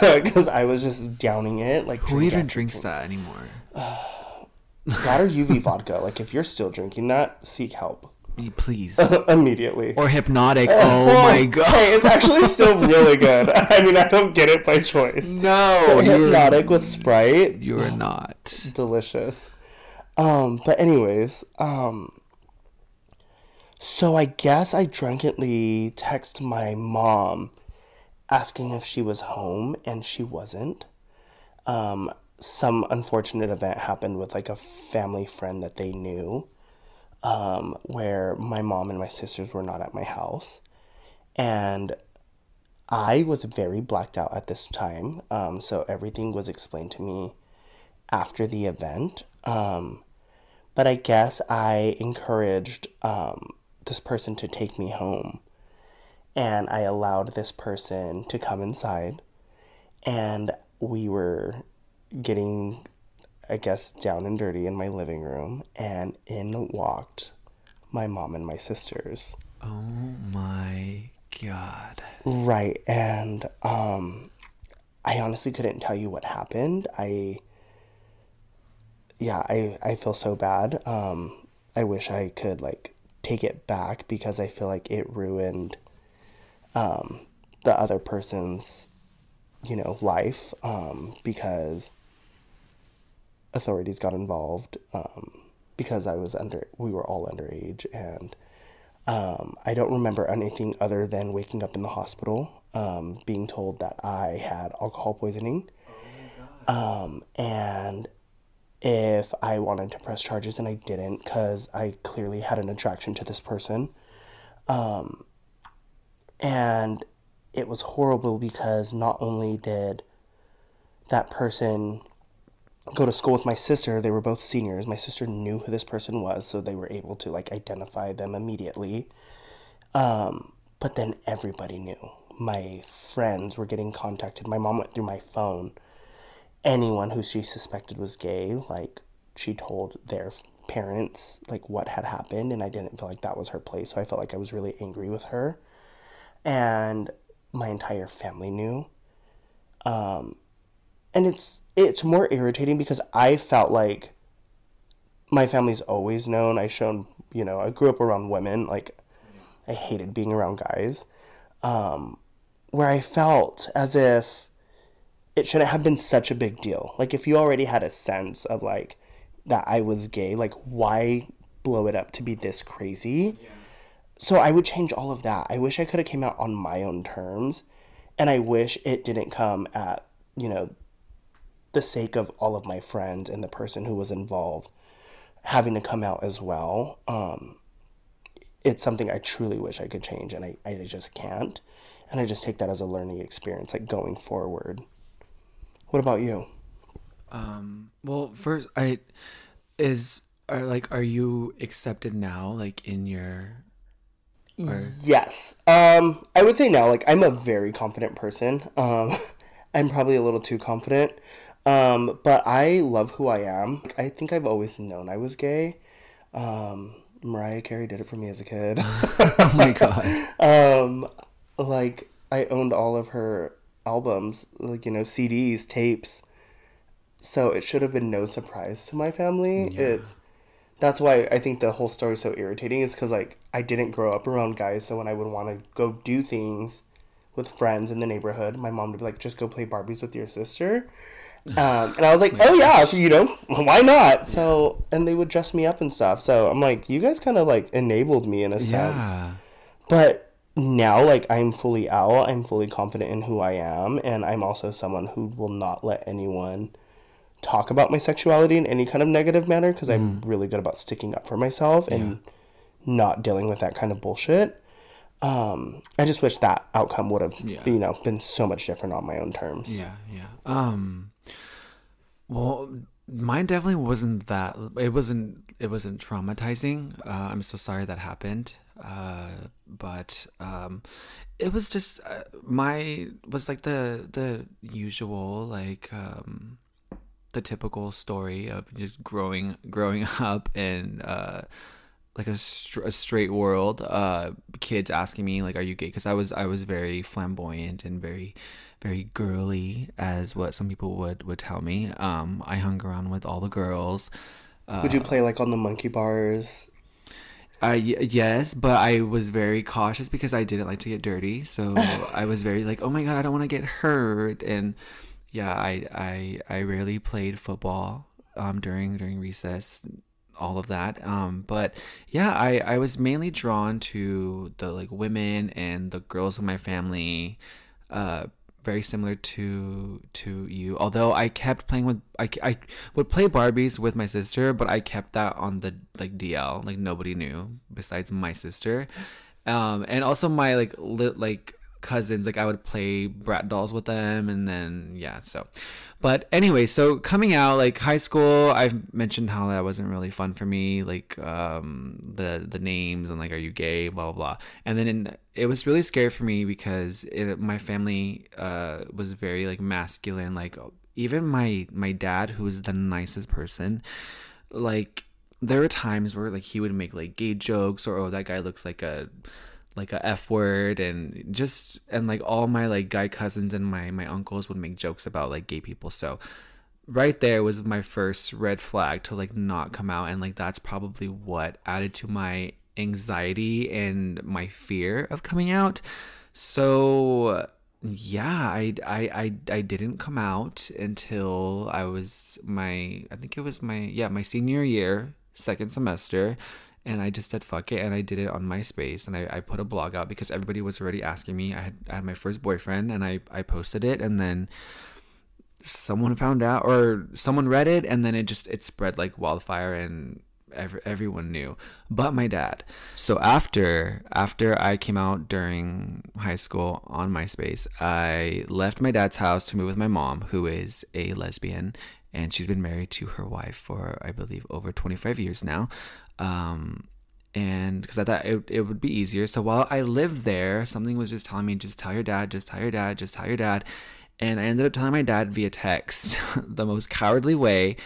Because I was just downing it. Like, Who even drinks drink. that anymore? That or UV vodka. Like, if you're still drinking that, seek help. Please. immediately. Or Hpnotiq. Oh my god. Hey, it's actually still really good. I mean, I don't get it by choice. No, Hpnotiq with Sprite. you're not. delicious. Um, but anyways, um, so I guess I drunkenly text my mom asking if she was home, and she wasn't. Um, some unfortunate event happened with like a family friend that they knew, um, where my mom and my sisters were not at my house, and I was very blacked out at this time. Um, so everything was explained to me after the event. Um, but I guess I encouraged um, this person to take me home. And I allowed this person to come inside. And we were getting, I guess, down and dirty in my living room. And in walked my mom and my sisters. Oh my god. Right. And um I honestly couldn't tell you what happened. I yeah, I I feel so bad. Um I wish I could like take it back because I feel like it ruined um the other person's you know life um because authorities got involved um because I was under we were all underage and um, I don't remember anything other than waking up in the hospital, um, being told that I had alcohol poisoning. Um, and if I wanted to press charges, and I didn't because I clearly had an attraction to this person. Um, and it was horrible because not only did that person go to school with my sister. They were both seniors. My sister knew who this person was, so they were able to like identify them immediately. Um, but then everybody knew. My friends were getting contacted. My mom went through my phone. Anyone who she suspected was gay, like she told their parents like what had happened, and I didn't feel like that was her place. So I felt like I was really angry with her, and my entire family knew. Um, and it's it's more irritating because I felt like my family's always known. I shown you know I grew up around women. Like I hated being around guys. Um, where I felt as if it shouldn't have been such a big deal. Like if you already had a sense of like that I was gay, like why blow it up to be this crazy? So I would change all of that. I wish I could have came out on my own terms, and I wish it didn't come at you know the sake of all of my friends and the person who was involved having to come out as well. Um, it's something I truly wish I could change, and I, I just can't. And I just take that as a learning experience, like going forward. What about you? Um. Well, first, I is are like, are you accepted now? Like in your. Or, Yes. Um, I would say now, like, I'm a very confident person. Um, I'm probably a little too confident. Um, but I love who I am. I think I've always known I was gay. Um, Mariah Carey did it for me as a kid. oh my god. um, like, I owned all of her albums, like, you know, CDs, tapes. So it should have been no surprise to my family. It's that's why I think the whole story is so irritating is because like I didn't grow up around guys, so when I would want to go do things with friends in the neighborhood, my mom would be like, "Just go play Barbies with your sister," um, and I was like, "Oh yeah, so, you know, why not?" So and they would dress me up and stuff. So I'm like, you guys kind of like enabled me in a sense, Yeah. but now like I'm fully out. I'm fully confident in who I am, and I'm also someone who will not let anyone talk about my sexuality in any kind of negative manner because I'm really good about sticking up for myself and not dealing with that kind of bullshit. Um, I just wish that outcome would have, Yeah. you know, been so much different on my own terms. Yeah, yeah. Um well, mine definitely wasn't that it wasn't it wasn't traumatizing. Uh I'm so sorry that happened. Uh but um it was just uh, my was like the the usual like um the typical story of just growing growing up in uh like a, a straight world uh kids asking me like are you gay? Because i was i was very flamboyant and very very girly as what some people would would tell me. Um i hung around with all the girls. Uh, Would you play like on the monkey bars? Uh, yes, but I was very cautious because I didn't like to get dirty. So I was very like, oh my god, I don't want to get hurt. And yeah, I I I rarely played football um during during recess, all of that. Um, but yeah, I I was mainly drawn to the like women and the girls in my family. Uh, very similar to to you. Although I kept playing with I, I would play Barbies with my sister, but I kept that on the like DL. Like nobody knew besides my sister. Um and also my like lit like cousins like I would play Bratz dolls with them and then yeah, so but anyway, so coming out like high school, I've mentioned how that wasn't really fun for me, like um, the the names and like are you gay, blah blah blah. And then in, it was really scary for me because it, my family uh, was very like masculine. Like even my my dad, who was the nicest person, like there were times where like he would make like gay jokes or oh that guy looks like a like a f word and just and like all my like guy cousins and my my uncles would make jokes about like gay people. So right there was my first red flag to like not come out. And like that's probably what added to my anxiety and my fear of coming out. So yeah I, I i i didn't come out until i was my i think it was my yeah my senior year second semester and I just said fuck it and I did it on MySpace and I, I put a blog out because everybody was already asking me. I had, I had my first boyfriend and I, I posted it and then someone found out or someone read it and then it just it spread like wildfire and every, everyone knew but my dad so after after i came out during high school on myspace i left my dad's house to move with my mom who is a lesbian and she's been married to her wife for i believe over 25 years now um, and because I thought it, it would be easier. So while I lived there, something was just telling me, just tell your dad, just tell your dad, just tell your dad. And I ended up telling my dad via text, the most cowardly way.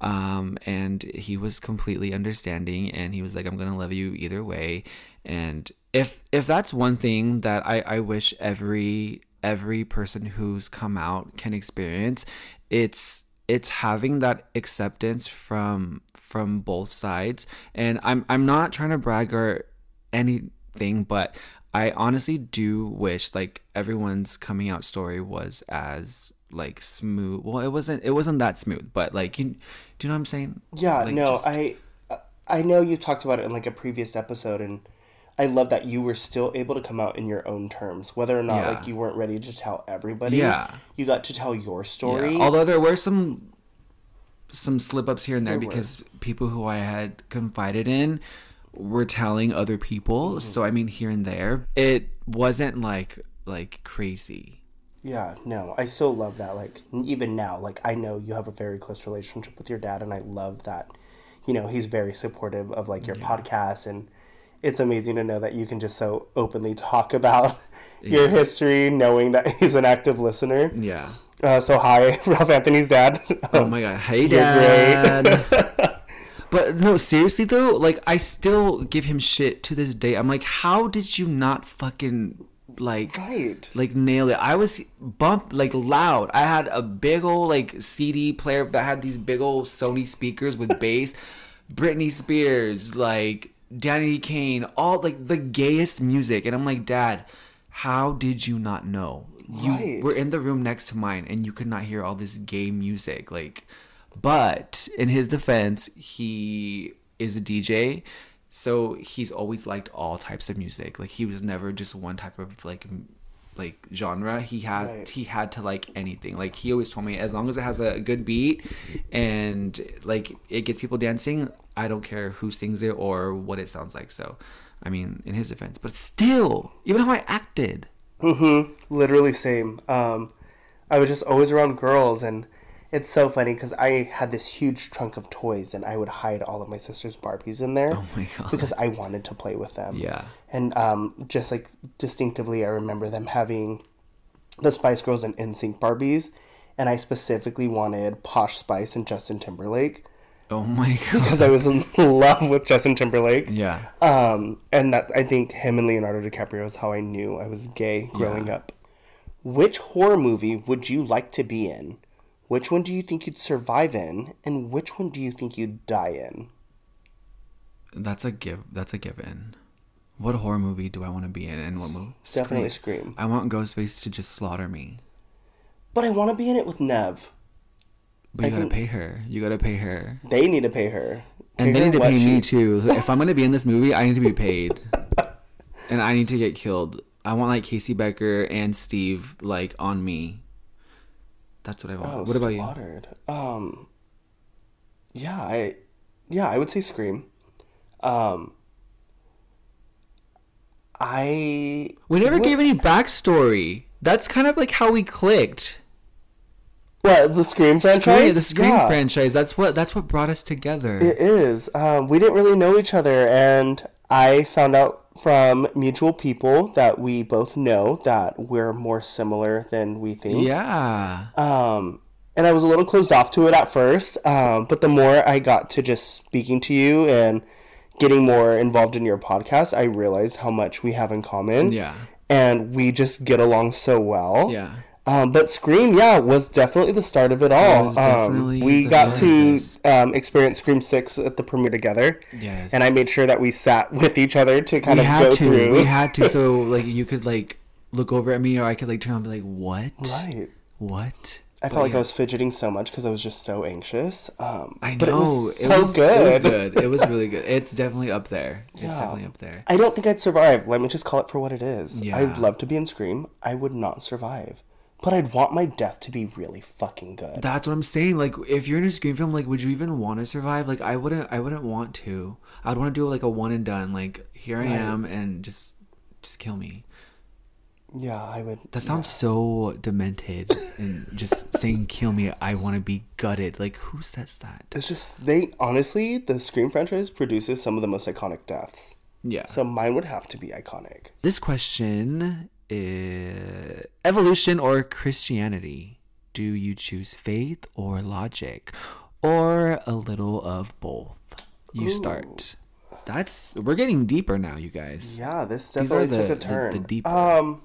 Um, and he was completely understanding, and he was like, "I'm gonna love you either way." And if if that's one thing that I I wish every every person who's come out can experience, it's it's having that acceptance from from both sides. And i'm i'm not trying to brag or anything but i honestly do wish like everyone's coming out story was as like smooth. Well it wasn't it wasn't that smooth but like you do you know what i'm saying? Yeah, Like, no, just- I I know you talked about it in like a previous episode and I love that you were still able to come out in your own terms, whether or not Yeah. like you weren't ready to tell everybody. Yeah. You got to tell your story. Yeah. Although there were some some slip ups here and there, There were. because people who I had confided in were telling other people. Mm-hmm. So I mean here and there. It wasn't like like crazy. Yeah, no, I still love that. Like, even now, like, I know you have a very close relationship with your dad, and I love that, you know, he's very supportive of, like, your podcast, and it's amazing to know that you can just so openly talk about your history, knowing that he's an active listener. Yeah. Uh, so, hi, Ralph Anthony's dad. Oh my god. Hey You're dad. great. But no, seriously though, like I still give him shit to this day. I'm like, how did you not fucking like Right. like nail it? I was bump like loud. I had a big old like CD player that had these big old Sony speakers with bass. Britney Spears, like Danity Kane, all like the gayest music, and I'm like, Dad, how did you not know? You Right. were in the room next to mine, and you could not hear all this gay music, like. But in his defense, he is a DJ, so he's always liked all types of music. Like he was never just one type of like like genre. He had Right. he had to like anything. Like he always told me, as long as it has a good beat and like it gets people dancing, I don't care who sings it or what it sounds like. So, I mean, in his defense, but still, even how I acted. Mm-hmm. Literally same. Um, I was just always around girls, and it's so funny because I had this huge trunk of toys, and I would hide all of my sister's Barbies in there. Oh my God. Because I wanted to play with them. Yeah. And um, just like distinctively, I remember them having the Spice Girls and NSYNC Barbies, and I specifically wanted Posh Spice and Justin Timberlake Oh my god. because I was in love with Justin Timberlake. Yeah. Um, and that I think him and Leonardo DiCaprio is how I knew I was gay growing Yeah. up. Which horror movie would you like to be in? Which one do you think you'd survive in? And which one do you think you'd die in? That's a give. That's a given. What horror movie do I want to be in? And what movie? Definitely Scream. I want Ghostface to just slaughter me. But I want to be in it with Neve. But I you gotta think- pay her. You gotta pay her. They need to pay her. And they her need to pay me she- too. So if I'm gonna be in this movie, I need to be paid. and I need to get killed. I want like Casey Becker and Steve like on me. That's what I want. Oh, what about you? slaughtered. Um, yeah, I, yeah, I would say Scream. Um, I We never would- gave any backstory. That's kind of like how we clicked. what the Scream franchise. Scream, the Scream Yeah, franchise. That's what that's what brought us together. It is. Um, we didn't really know each other, and I found out from mutual people that we both know that we're more similar than we think. yeah. Um, and I was a little closed off to it at first, um, but the more I got to just speaking to you and getting more involved in your podcast, I realized how much we have in common. Yeah. And we just get along so well. Yeah. Um, but Scream, yeah, was definitely the start of it all. was um, we got to um, experience Scream 6 at the premiere together. Yes. And I made sure that we sat with each other to kind we of had go to. through. We had to. So like you could like look over at me, or I could like turn on and be like, "What? Right. What?" I But felt like yeah. I was fidgeting so much because I was just so anxious. Um, I know. but it was so it was good. It was good. It was really good. It's definitely up there. It's Yeah. definitely up there. I don't think I'd survive. Let me just call it for what it is. Yeah. I'd love to be in Scream. I would not survive. But I'd want my death to be really fucking good. That's what I'm saying. Like, if you're in a Scream film, like, would you even want to survive? Like, I wouldn't. I wouldn't want to. I'd want to do like a one and done. Like, here I Right. am, and just, just kill me. yeah, I would. That sounds so demented. and just saying "kill me," I want to be gutted. Like, who says that? It's just they honestly, the Scream franchise produces some of the most iconic deaths. Yeah. So mine would have to be iconic. This question is evolution or Christianity? Do you choose faith or logic? Or a little of both? You start. That's we're getting deeper now, you guys. Yeah, this definitely took the- a the- turn. the deeper. Um,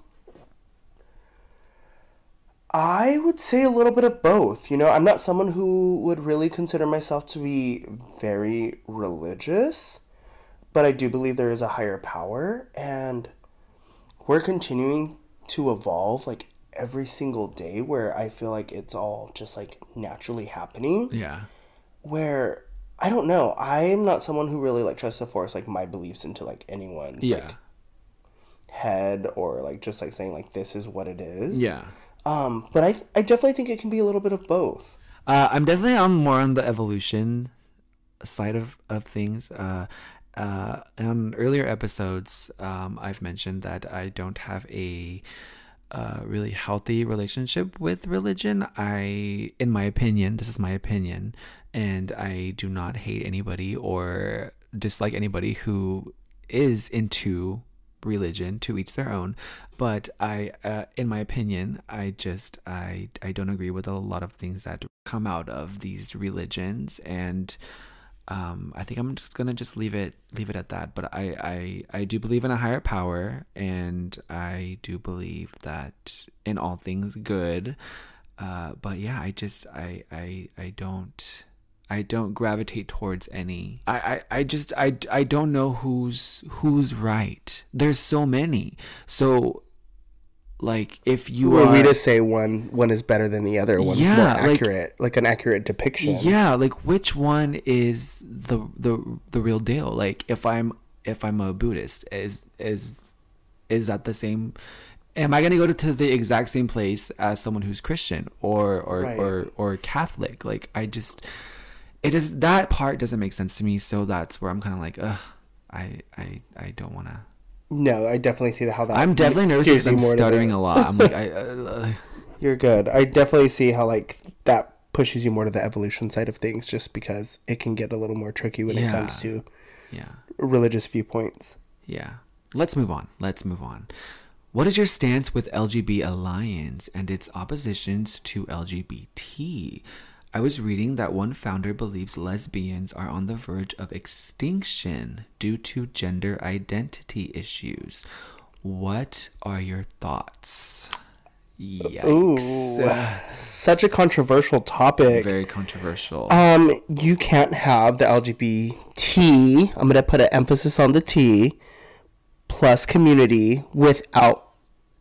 I would say a little bit of both. You know, I'm not someone who would really consider myself to be very religious, but I do believe there is a higher power, and we're continuing to evolve like every single day where I feel like it's all just like naturally happening Yeah. where I don't know. I'm not someone who really like tries to force like my beliefs into like anyone's Yeah. like head or like just like saying like this is what it is. Yeah. Um, but I I definitely think it can be a little bit of both. Uh, I'm definitely on more on the evolution side of, of things. Uh, uh, on earlier episodes, um, I've mentioned that I don't have a uh, really healthy relationship with religion. I, in my opinion, this is my opinion, and I do not hate anybody or dislike anybody who is into religion to each their own but i uh, in my opinion i just i i don't agree with a lot of things that come out of these religions and um i think i'm just gonna just leave it leave it at that but i i i do believe in a higher power and i do believe that in all things good uh but yeah i just i i i don't I don't gravitate towards any. I, I, I just I, I don't know who's who's right. There's so many. So like if you Were are we to say one one is better than the other, one Yeah, like- accurate, like, an accurate depiction. yeah, like which one is the the the real deal? Like if I'm if I'm a Buddhist, is is is that the same? Am I gonna go to, to the exact same place as someone who's Christian or or Right. or or Catholic? Like I just it is that part doesn't make sense to me. So that's where I'm kind of like, ugh, I I I don't want to. No, I definitely see how that. I'm definitely nervous because I'm stuttering a lot. I'm like, I, uh, You're good. I definitely see how like that pushes you more to the evolution side of things, just because it can get a little more tricky when it comes to yeah. religious viewpoints. Yeah. Let's move on. Let's move on. What is your stance with LGB Alliance and its oppositions to LGBT? I was reading that one founder believes lesbians are on the verge of extinction due to gender identity issues. What are your thoughts? Yikes. Ooh, such a controversial topic. Very controversial. Um, you can't have the LGBT. I'm gonna put an emphasis on the T plus community without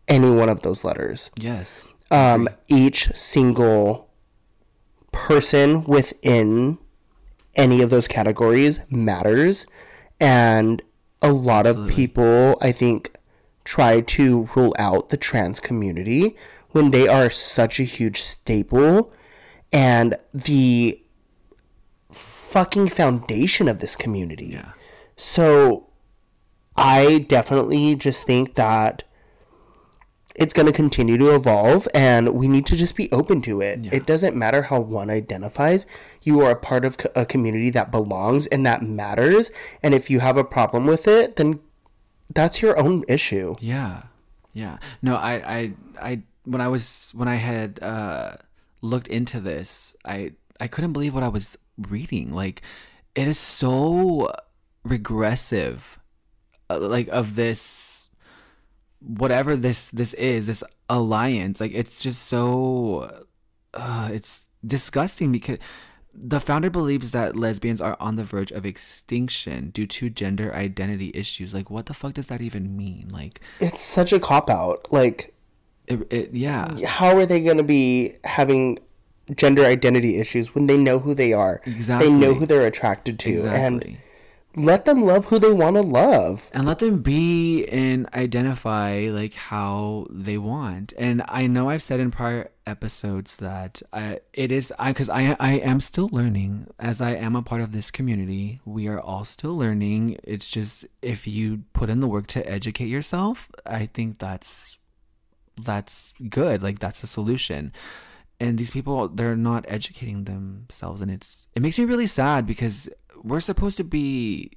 any one of those letters. yes. Um, each single person within any of those categories matters, and a lot of people, I think, try to rule out the trans community when they are such a huge staple and the fucking foundation of this community. Yeah. So I definitely just think that it's going to continue to evolve and we need to just be open to it. It doesn't matter how one identifies. You are a part of a community that belongs and that matters. And if you have a problem with it, then that's your own issue. Yeah. Yeah. No, I, I, I, when I was, when I had, uh, looked into this, I, I couldn't believe what I was reading. Like, it is so regressive, uh, like, of this, whatever this, this is, this alliance. Like, it's just so, uh, it's disgusting because the founder believes that lesbians are on the verge of extinction due to gender identity issues. Like, what the fuck does that even mean? Like, It's such a cop out. Like, it, it yeah. how are they going to be having gender identity issues when they know who they are? Exactly. They know who they're attracted to. Exactly. And let them love who they want to love. and let them be and identify like how they want. And i know i've said in prior episodes that I, it is i because I, I am still learning. As i am a part of this community we are all still learning. It's just if you put in the work to educate yourself i think that's that's good. Like that's a solution and these people they're not educating themselves and it's it makes me really sad because we're supposed to be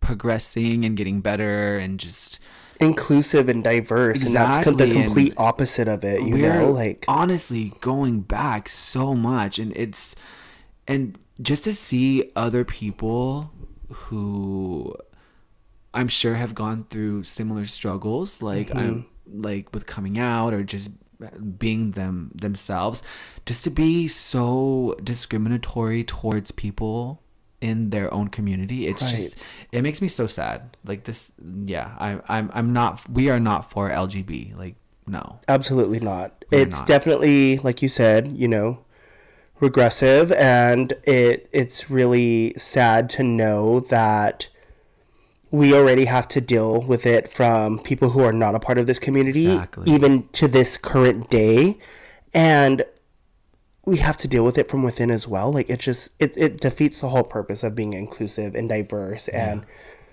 progressing and getting better and just Inclusive and diverse. and that's the Exactly, and complete opposite of it, you know? Like, honestly going back so much and it's and just to see other people who i'm sure have gone through similar struggles like i'm mm-hmm. like with coming out or just being them themselves just to be so discriminatory towards people in their own community it's Right. just it makes me so sad like this yeah i i'm i'm not we are not for lgb like no Absolutely not. We're it's not. definitely, like you said, you know, regressive, and it it's really sad to know that we already have to deal with it from people who are not a part of this community, Exactly. even to this current day, and we have to deal with it from within as well. Like it just it, it defeats the whole purpose of being inclusive and diverse and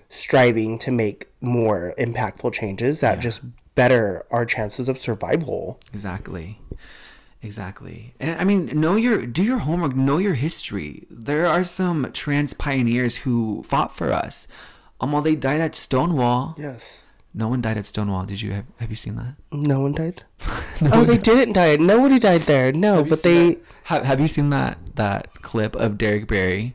striving to make more impactful changes that just better our chances of survival. Exactly. Exactly. And I mean, know your do your homework, know your history. There are some trans pioneers who fought for us. Um, well, they died at Stonewall. Yes. No one died at Stonewall. Did you have have you seen that? No one died. oh, they didn't die. Nobody died there. No, Have but they. that- have, have you seen that that clip of Derrick Barry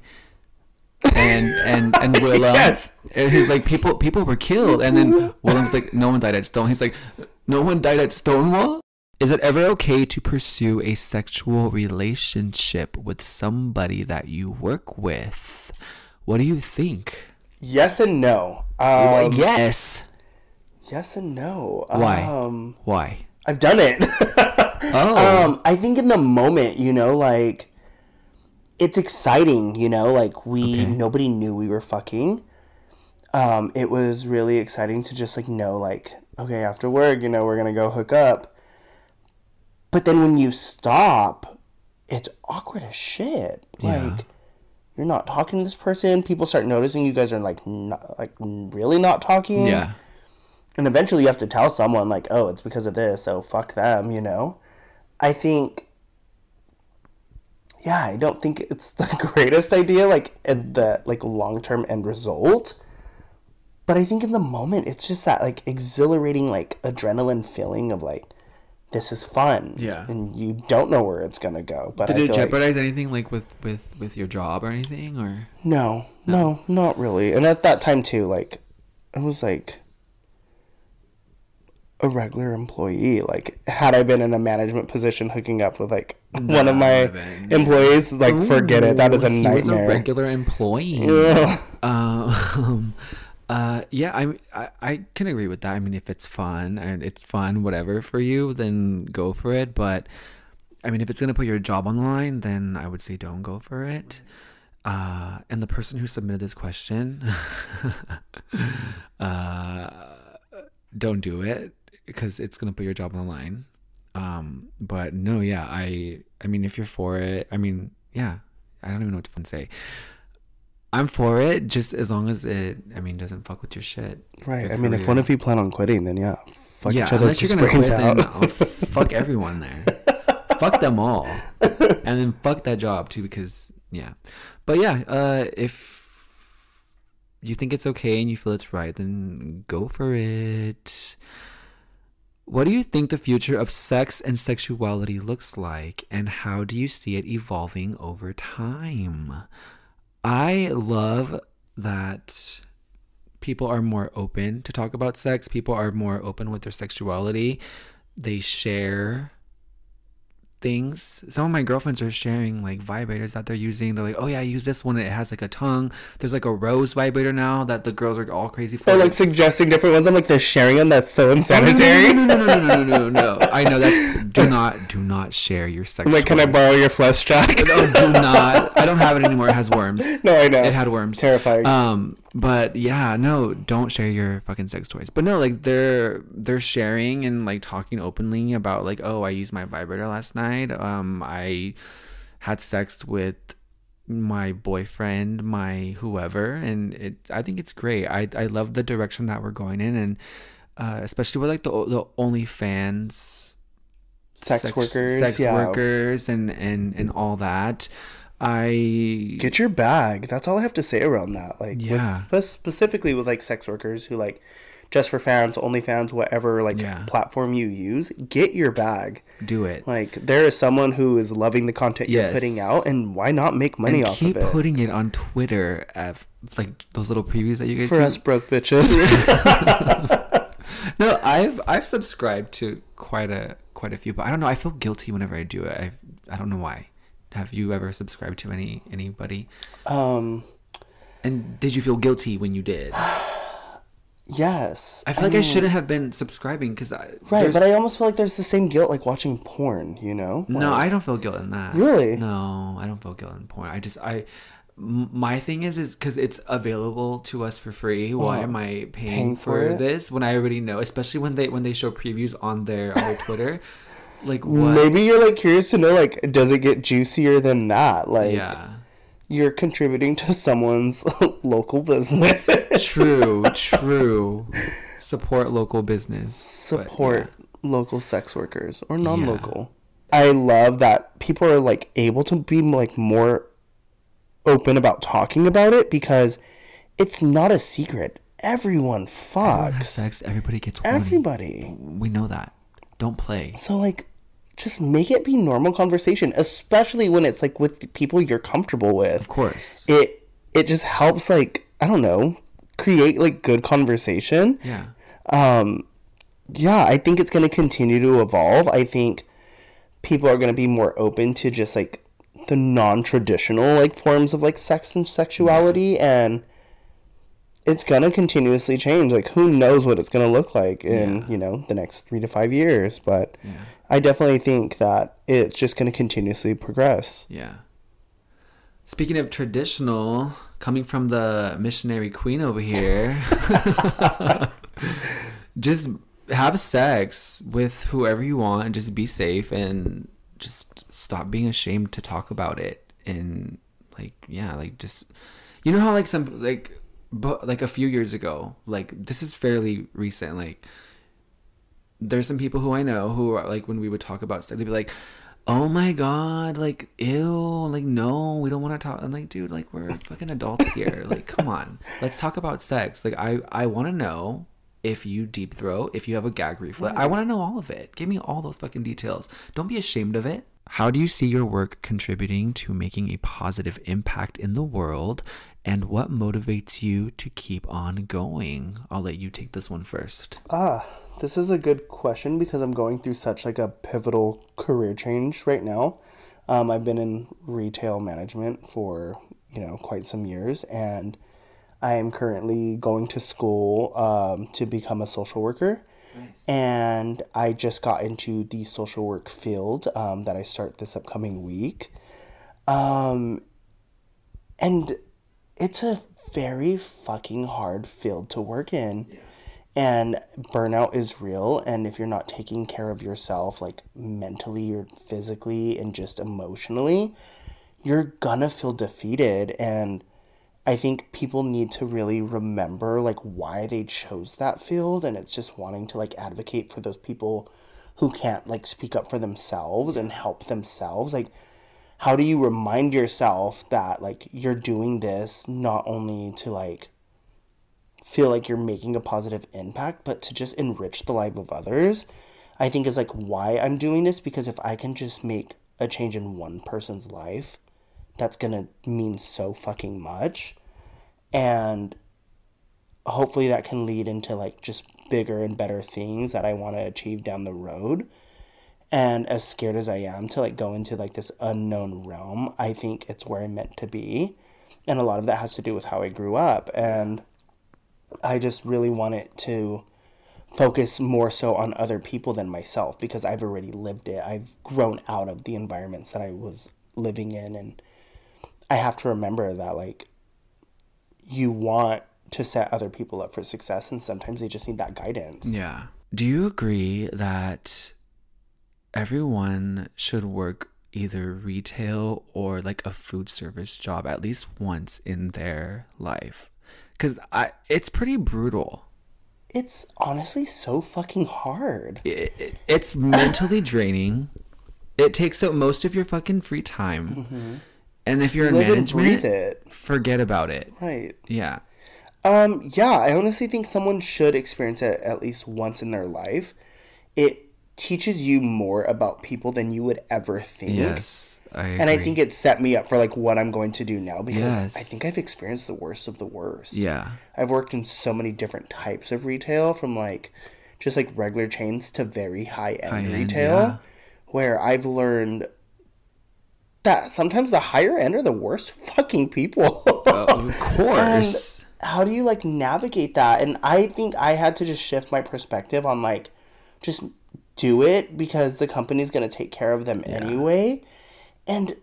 and and and Willam? Yes. And he's like people people were killed, and then Willam's like no one died at Stone. He's like no one died at Stonewall. Is it ever okay to pursue a sexual relationship with somebody that you work with? What do you think? Yes and no. Um, yes. Yes and no. Why? Um, Why? I've done it. Oh. Um, I think in the moment, you know, like it's exciting, you know, like we Okay. nobody knew we were fucking. Um, it was really exciting to just like know, like, okay, after work, you know, we're gonna go hook up. But then when you stop, it's awkward as shit. Yeah. Like you're not talking to this person. People start noticing you guys are like not like really not talking. yeah. And eventually you have to tell someone like, "Oh, it's because of this, so fuck them," you know? I think yeah, I don't think it's the greatest idea like at the like long-term end result. But I think in the moment it's just that like exhilarating like adrenaline feeling of like this is fun. Yeah. And you don't know where it's going to go. But Did I it feel like- jeopardize anything like with with with your job or anything or? No, no, not really. And at that time too, like, I was like, a regular employee. Like, had I been in a management position hooking up with like one of my employees, like, forget it. That is a Ooh, he was a regular employee. Yeah. Um, uh, yeah, I, I I can agree with that. I mean, if it's fun and it's fun, whatever for you, then go for it. But I mean, if it's gonna put your job on the line, then I would say don't go for it. Uh, and the person who submitted this question, uh, don't do it because it's gonna put your job on the line. Um, but no, yeah, I I mean, if you're for it, I mean, yeah, I don't even know what to say. I'm for it, just as long as it, I mean, doesn't fuck with your shit. Right. your I mean, if one of you plan on quitting, then yeah, fuck yeah, each other unless you're gonna quit, then out. I'll fuck everyone there. fuck them all, and then fuck that job too, because yeah. But yeah, uh, if you think it's okay and you feel it's right, then go for it. What do you think the future of sex and sexuality looks like, and how do you see it evolving over time? I love that people are more open to talk about sex. People are more open with their sexuality. They share things. Some of my girlfriends are sharing like vibrators that they're using. They're like, "Oh yeah, I use this one. It has like a tongue. There's like a rose vibrator now that the girls are all crazy for." Or like suggesting different ones. I'm like, they're sharing them. That's so Oh, no, insanitary. no, no, no, no, no, no, no, no. I know that's do not do not share your sex. I'm like, can I borrow your Fleshjack? no, do not. I don't have it anymore. It has worms. no, I know. It had worms. Terrifying. Um, but yeah, no, don't share your fucking sex toys. But no, like they're they're sharing and like talking openly about like, oh, I used my vibrator last night. Um, I had sex with my boyfriend, my whoever, and it. I think it's great. I I love the direction that we're going in, and uh, especially with like the the OnlyFans Sex workers, sex yeah. workers, and and and all that. I Get your bag. That's all I have to say around that. Like, Yeah. with, specifically with like sex workers who like just for fans, only fans, whatever like Yeah. platform you use, get your bag. do it. Like, there is someone who is loving the content you're putting out, and why not make money and off of it? Keep putting it on Twitter at like those little previews that you guys for do. us broke bitches. no, I've I've subscribed to quite a quite a few, but I don't know. I feel guilty whenever I do it. I I don't know why. Have you ever subscribed to any anybody? um, And did you feel guilty when you did? yes. I feel like I shouldn't have been subscribing because I Right, there's- but I almost feel like there's the same guilt like watching porn, you know? No, I don't feel guilt in that. Really? No, I don't feel guilt in porn. I just I. my thing is is because it's available to us for free. Why Oh, am I paying, paying for for, this when I already know? Especially when they when they show previews on their on their Twitter. Like what? Maybe you're like curious to know like does it get juicier than that? Like Yeah. you're contributing to someone's local business. True. True. Support local business. but, Support local sex workers or non-local. I love that people are like able to be like more open about talking about it because it's not a secret. Everyone yeah. Everyone fucks. sex. Everybody gets horny. Everybody. We know that. Don't play. So like just make it be normal conversation, especially when it's like with people you're comfortable with. Of course. It it just helps like I don't know, create like good conversation. Yeah. Um yeah, I think it's going to continue to evolve. I think people are going to be more open to just like the non-traditional like forms of like sex and sexuality and it's going to continuously change. Like who knows what it's going to look like in, Yeah. you know, the next 3 to 5 years, but I definitely think that it's just going to continuously progress. Yeah. Speaking of traditional, coming from the missionary queen over here, just have sex with whoever you want and just be safe and just stop being ashamed to talk about it. And like, yeah, like just, you know how like some, like, but like a few years ago, like this is fairly recent, like, there's some people who I know who are like when we would talk about sex, they'd be like, "Oh my god, like ew, like no, we don't want to talk." I'm like, dude, like we're fucking adults here. like, come on, let's talk about sex. Like, I I want to know if you deep throat, if you have a gag reflex. I want to know all of it. Give me all those fucking details. Don't be ashamed of it. How do you see your work contributing to making a positive impact in the world? And what motivates you to keep on going? I'll let you take this one first. Ah, this is a good question because I'm going through such like a pivotal career change right now. Um, I've been in retail management for you know quite some years, and I am currently going to school um, to become a social worker. Nice. And I just got into the social work field um, that I start this upcoming week. Um, and it's a very fucking hard field to work in. And burnout is real. And if you're not taking care of yourself, like mentally or physically and just emotionally, you're gonna feel defeated. And I think people need to really remember like why they chose that field. And it's just wanting to like advocate for those people who can't like speak up for themselves and help themselves. Like, how do you remind yourself that like you're doing this not only to like feel like you're making a positive impact but to just enrich the life of others i think is like why i'm doing this because if i can just make a change in one person's life that's gonna mean so fucking much. And hopefully that can lead into like just bigger and better things that i want to achieve down the road and as scared as I am to like go into like this unknown realm, I think it's where I'm meant to be. And a lot of that has to do with how I grew up. And I just really want it to focus more so on other people than myself because I've already lived it. I've grown out of the environments that I was living in. And I have to remember that like you want to set other people up for success and sometimes they just need that guidance. Yeah. Do you agree that everyone should work either retail or like a food service job at least once in their life? Because I, it's pretty brutal. It's honestly so fucking hard. It, it- it's mentally draining. It takes up most of your fucking free time. And if you're in management, it. forget about it. Right. Yeah. Um, yeah, I honestly think someone should experience it at least once in their life. It teaches you more about people than you would ever think. Yes. I And I think it set me up for like what I'm going to do now because Yes. I think I've experienced the worst of the worst. Yeah. I've worked in so many different types of retail from like just like regular chains to very high end retail yeah. where I've learned that sometimes the higher end are the worst fucking people. Of course. how do you like navigate that and i think i had to just shift my perspective on like just do it because the company's going to take care of them anyway and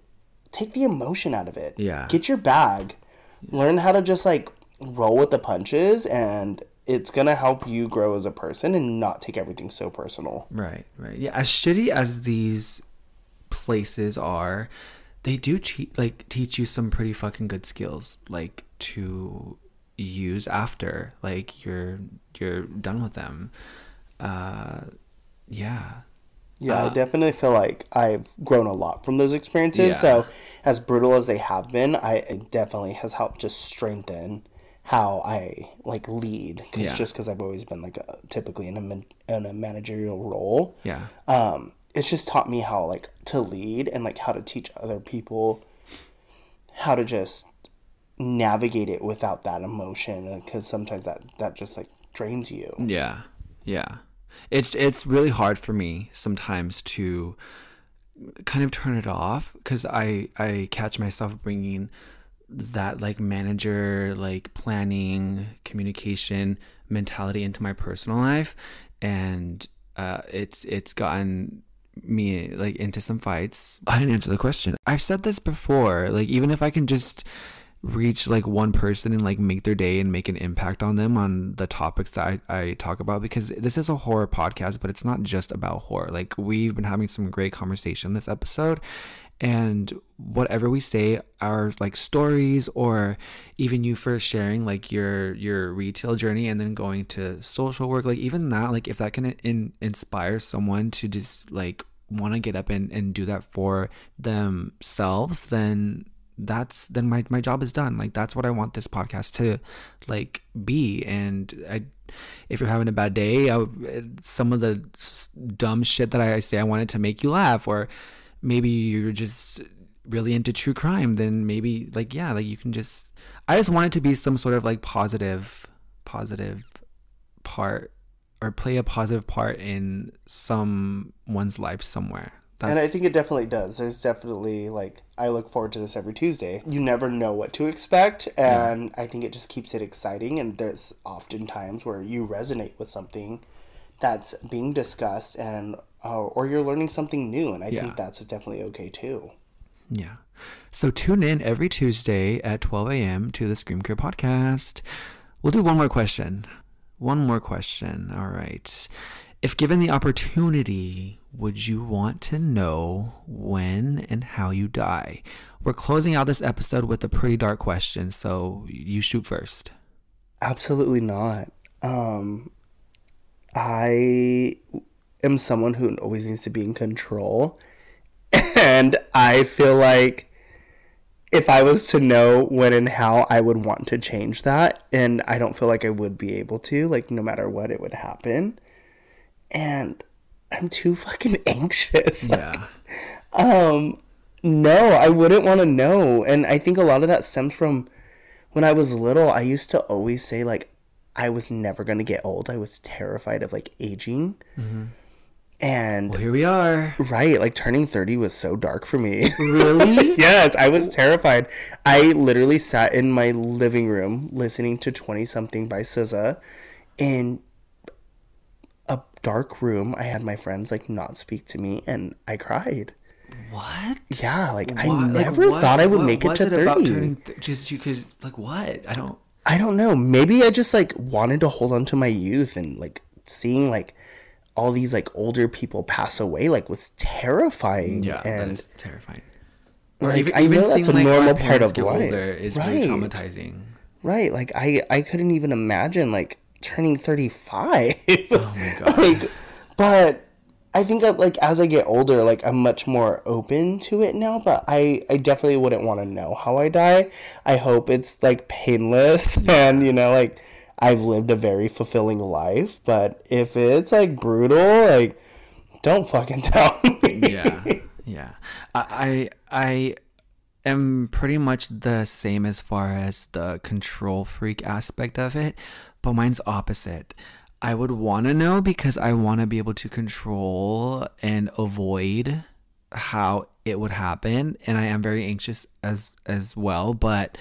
take the emotion out of it Yeah. get your bag learn how to just like roll with the punches and it's going to help you grow as a person and not take everything so personal Right, right. Yeah, as shitty as these places are, they do te- like teach you some pretty fucking good skills like to use after like you're you're done with them. Uh yeah. Yeah, Uh, I definitely feel like I've grown a lot from those experiences. Yeah. So, as brutal as they have been, I it definitely has helped just strengthen how I like lead. Cause Yeah. just because I've always been like a, typically in a man- in a managerial role, Yeah. um, it's just taught me how like to lead and like how to teach other people how to just navigate it without that emotion. Because sometimes that that just like drains you. Yeah. Yeah. It's it's really hard for me sometimes to kind of turn it off cuz I I catch myself bringing that like manager like planning communication mentality into my personal life and uh it's it's gotten me like into some fights. I didn't answer the question. I've said this before. Like even if I can just reach like one person and like make their day and make an impact on them on the topics that I, I talk about because this is a horror podcast, but it's not just about horror. Like we've been having some great conversation this episode and whatever we say our like stories or even you first sharing like your your retail journey and then going to social work like even that like if that can in, inspire someone to just like want to get up and, and do that for themselves then that's then my, my job is done like that's what i want this podcast to like be and i if you're having a bad day I, some of the dumb shit that i say i wanted to make you laugh or maybe you're just really into true crime, then maybe like yeah, like you can just. I just want it to be some sort of like positive, positive part or play a positive part in someone's life somewhere. And I think it definitely does. There's definitely like I look forward to this every Tuesday. You never know what to expect, and I think it just keeps it exciting. And there's often times where you resonate with something that's being discussed, and uh, or you're learning something new, and I Yeah. think that's definitely okay too. Yeah. So tune in every Tuesday at 12 a.m. to the Scream Queer podcast. We'll do one more question. One more question. All right. If given the opportunity, would you want to know when and how you die? We're closing out this episode with a pretty dark question, so you shoot first. Absolutely not. Um, I am someone who always needs to be in control. And I feel like if I was to know when and how, I would want to change that. And I don't feel like I would be able to, like, no matter what, it would happen. And I'm too fucking anxious. Like, Yeah. um, no, I wouldn't want to know. And I think a lot of that stems from when I was little. I used to always say, like, I was never going to get old. I was terrified of, like, aging. And, Well, here we are. right, like, turning 30 was so dark for me. Really? yes, I was terrified. I literally sat in my living room listening to 20 something by SZA in a dark room. I had my friends, like, not speak to me, and I cried. What? Yeah, like I What? Like, never what- thought I would what make it to it thirty. turning th- just you could like what? I don't. I don't know. Maybe I just like wanted to hold on to my youth and like seeing like all these like older people pass away like was terrifying. Yeah, that and is terrifying. like, I know that's a our normal part of life. older is really traumatizing. right, like I I couldn't even imagine like turning thirty five. Oh my god. like, but I think that like as I get older, like I'm much more open to it now. But I I definitely wouldn't want to know how I die. I hope it's like painless and you know like I've lived a very fulfilling life. But if it's like brutal, like don't fucking tell me. yeah, yeah. I, I I am pretty much the same as far as the control freak aspect of it, but mine's opposite. I would want to know because I want to be able to control and avoid how it would happen, and I am very anxious as as well. But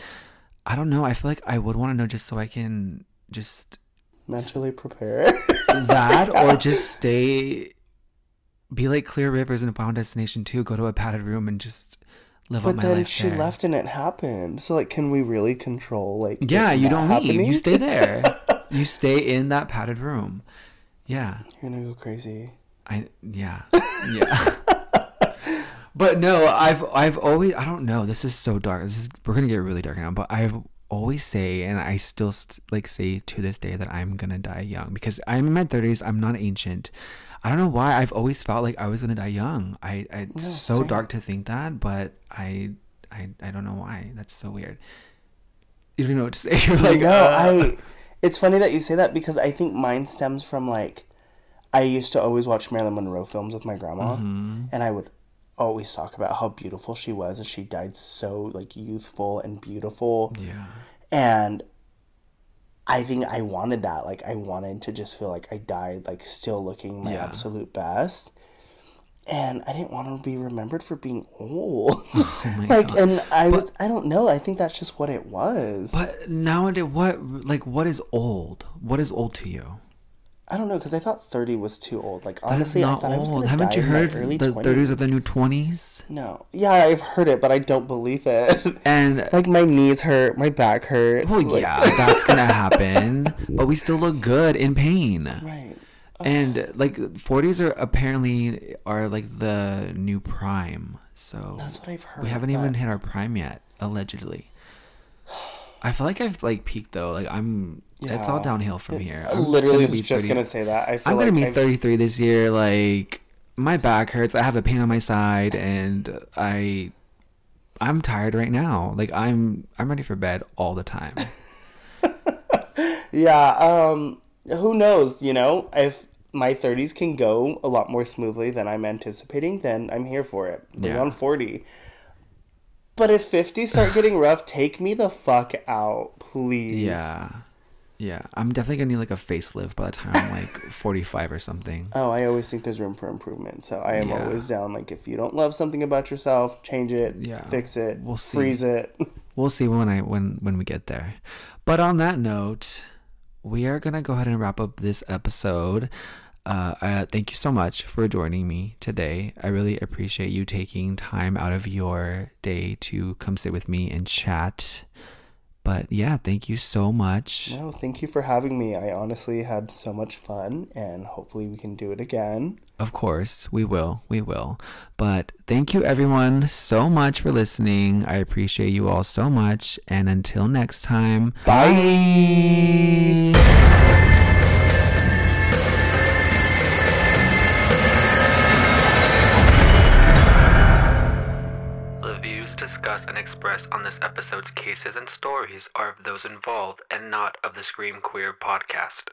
I don't know. I feel like I would want to know just so I can just Mentally prepare. that or just stay be like clear rivers in a final destination 2 go to a padded room and just live but then she there. left and it happened. So like, can we really control like? yeah you don't leave you stay there you stay in that padded room. Yeah. You're gonna go crazy. i yeah. Yeah. But no i've i've always i don't know. This is so dark. This is we're gonna get really dark now but i've always say and i still st- like say to this day that i'm gonna die young because i'm in my 30s i'm not ancient. I don't know why. I've always felt like i was gonna die young. I, I it's so same. dark to think that but i i i don't know why. That's so weird. You don't know what to say. You're like Like, no, uh, I. It's funny that you say that because I think mine stems from like, I used to always watch Marilyn Monroe films with my grandma, Mm-hmm. and I would always talk about how beautiful she was, and she died so like youthful and beautiful, yeah and I think I wanted that. Like, I wanted to just feel like I died like still looking my Yeah. absolute best. And I didn't want to be remembered for being old. oh my like, god and I was, I don't know. I think that's just what it was. but nowadays what like what is old what is old to you I don't know because I thought thirty was too old. Like That honestly, I thought I was old. gonna Haven't die you heard the 20s. thirties are the new twenties? No, yeah, I've heard it, but I don't believe it. And like my knees hurt, my back hurts. well, like- yeah, that's gonna happen. But we still look good in pain. right. And like forties are apparently are like the new prime. So That's what I've heard. we haven't even hit our prime yet, allegedly. I feel like I've like peaked though. Like I'm, yeah. it's all downhill from here. I I'm literally gonna just 30 gonna say that. I feel I'm gonna like be I've- 33 this year. Like my back hurts. I have a pain on my side, and I, I'm tired right now. Like I'm, I'm ready for bed all the time. Yeah. Um. Who knows? You know, if my 30s can go a lot more smoothly than I'm anticipating, then I'm here for it. Bring Yeah. on 40. But if 50 start getting rough, take me the fuck out, please. Yeah. Yeah. I'm definitely gonna need like a facelift by the time I'm like 45 or something. Oh, I always think there's room for improvement. So I am Yeah. always down. Like, if you don't love something about yourself, change it, Yeah. fix it, We'll see. freeze it. We'll see when I when when we get there. But on that note, we are gonna go ahead and wrap up this episode. Uh, uh, thank you so much for joining me today. I really appreciate you taking time out of your day to come sit with me and chat. But yeah, thank you so much. no, thank you for having me. I honestly had so much fun, and hopefully we can do it again. Of course, we will. We will. But thank you everyone so much for listening. I appreciate you all so much. And until next time, bye. The expressed on this episode's cases and stories are of those involved and not of the Scream Queer podcast.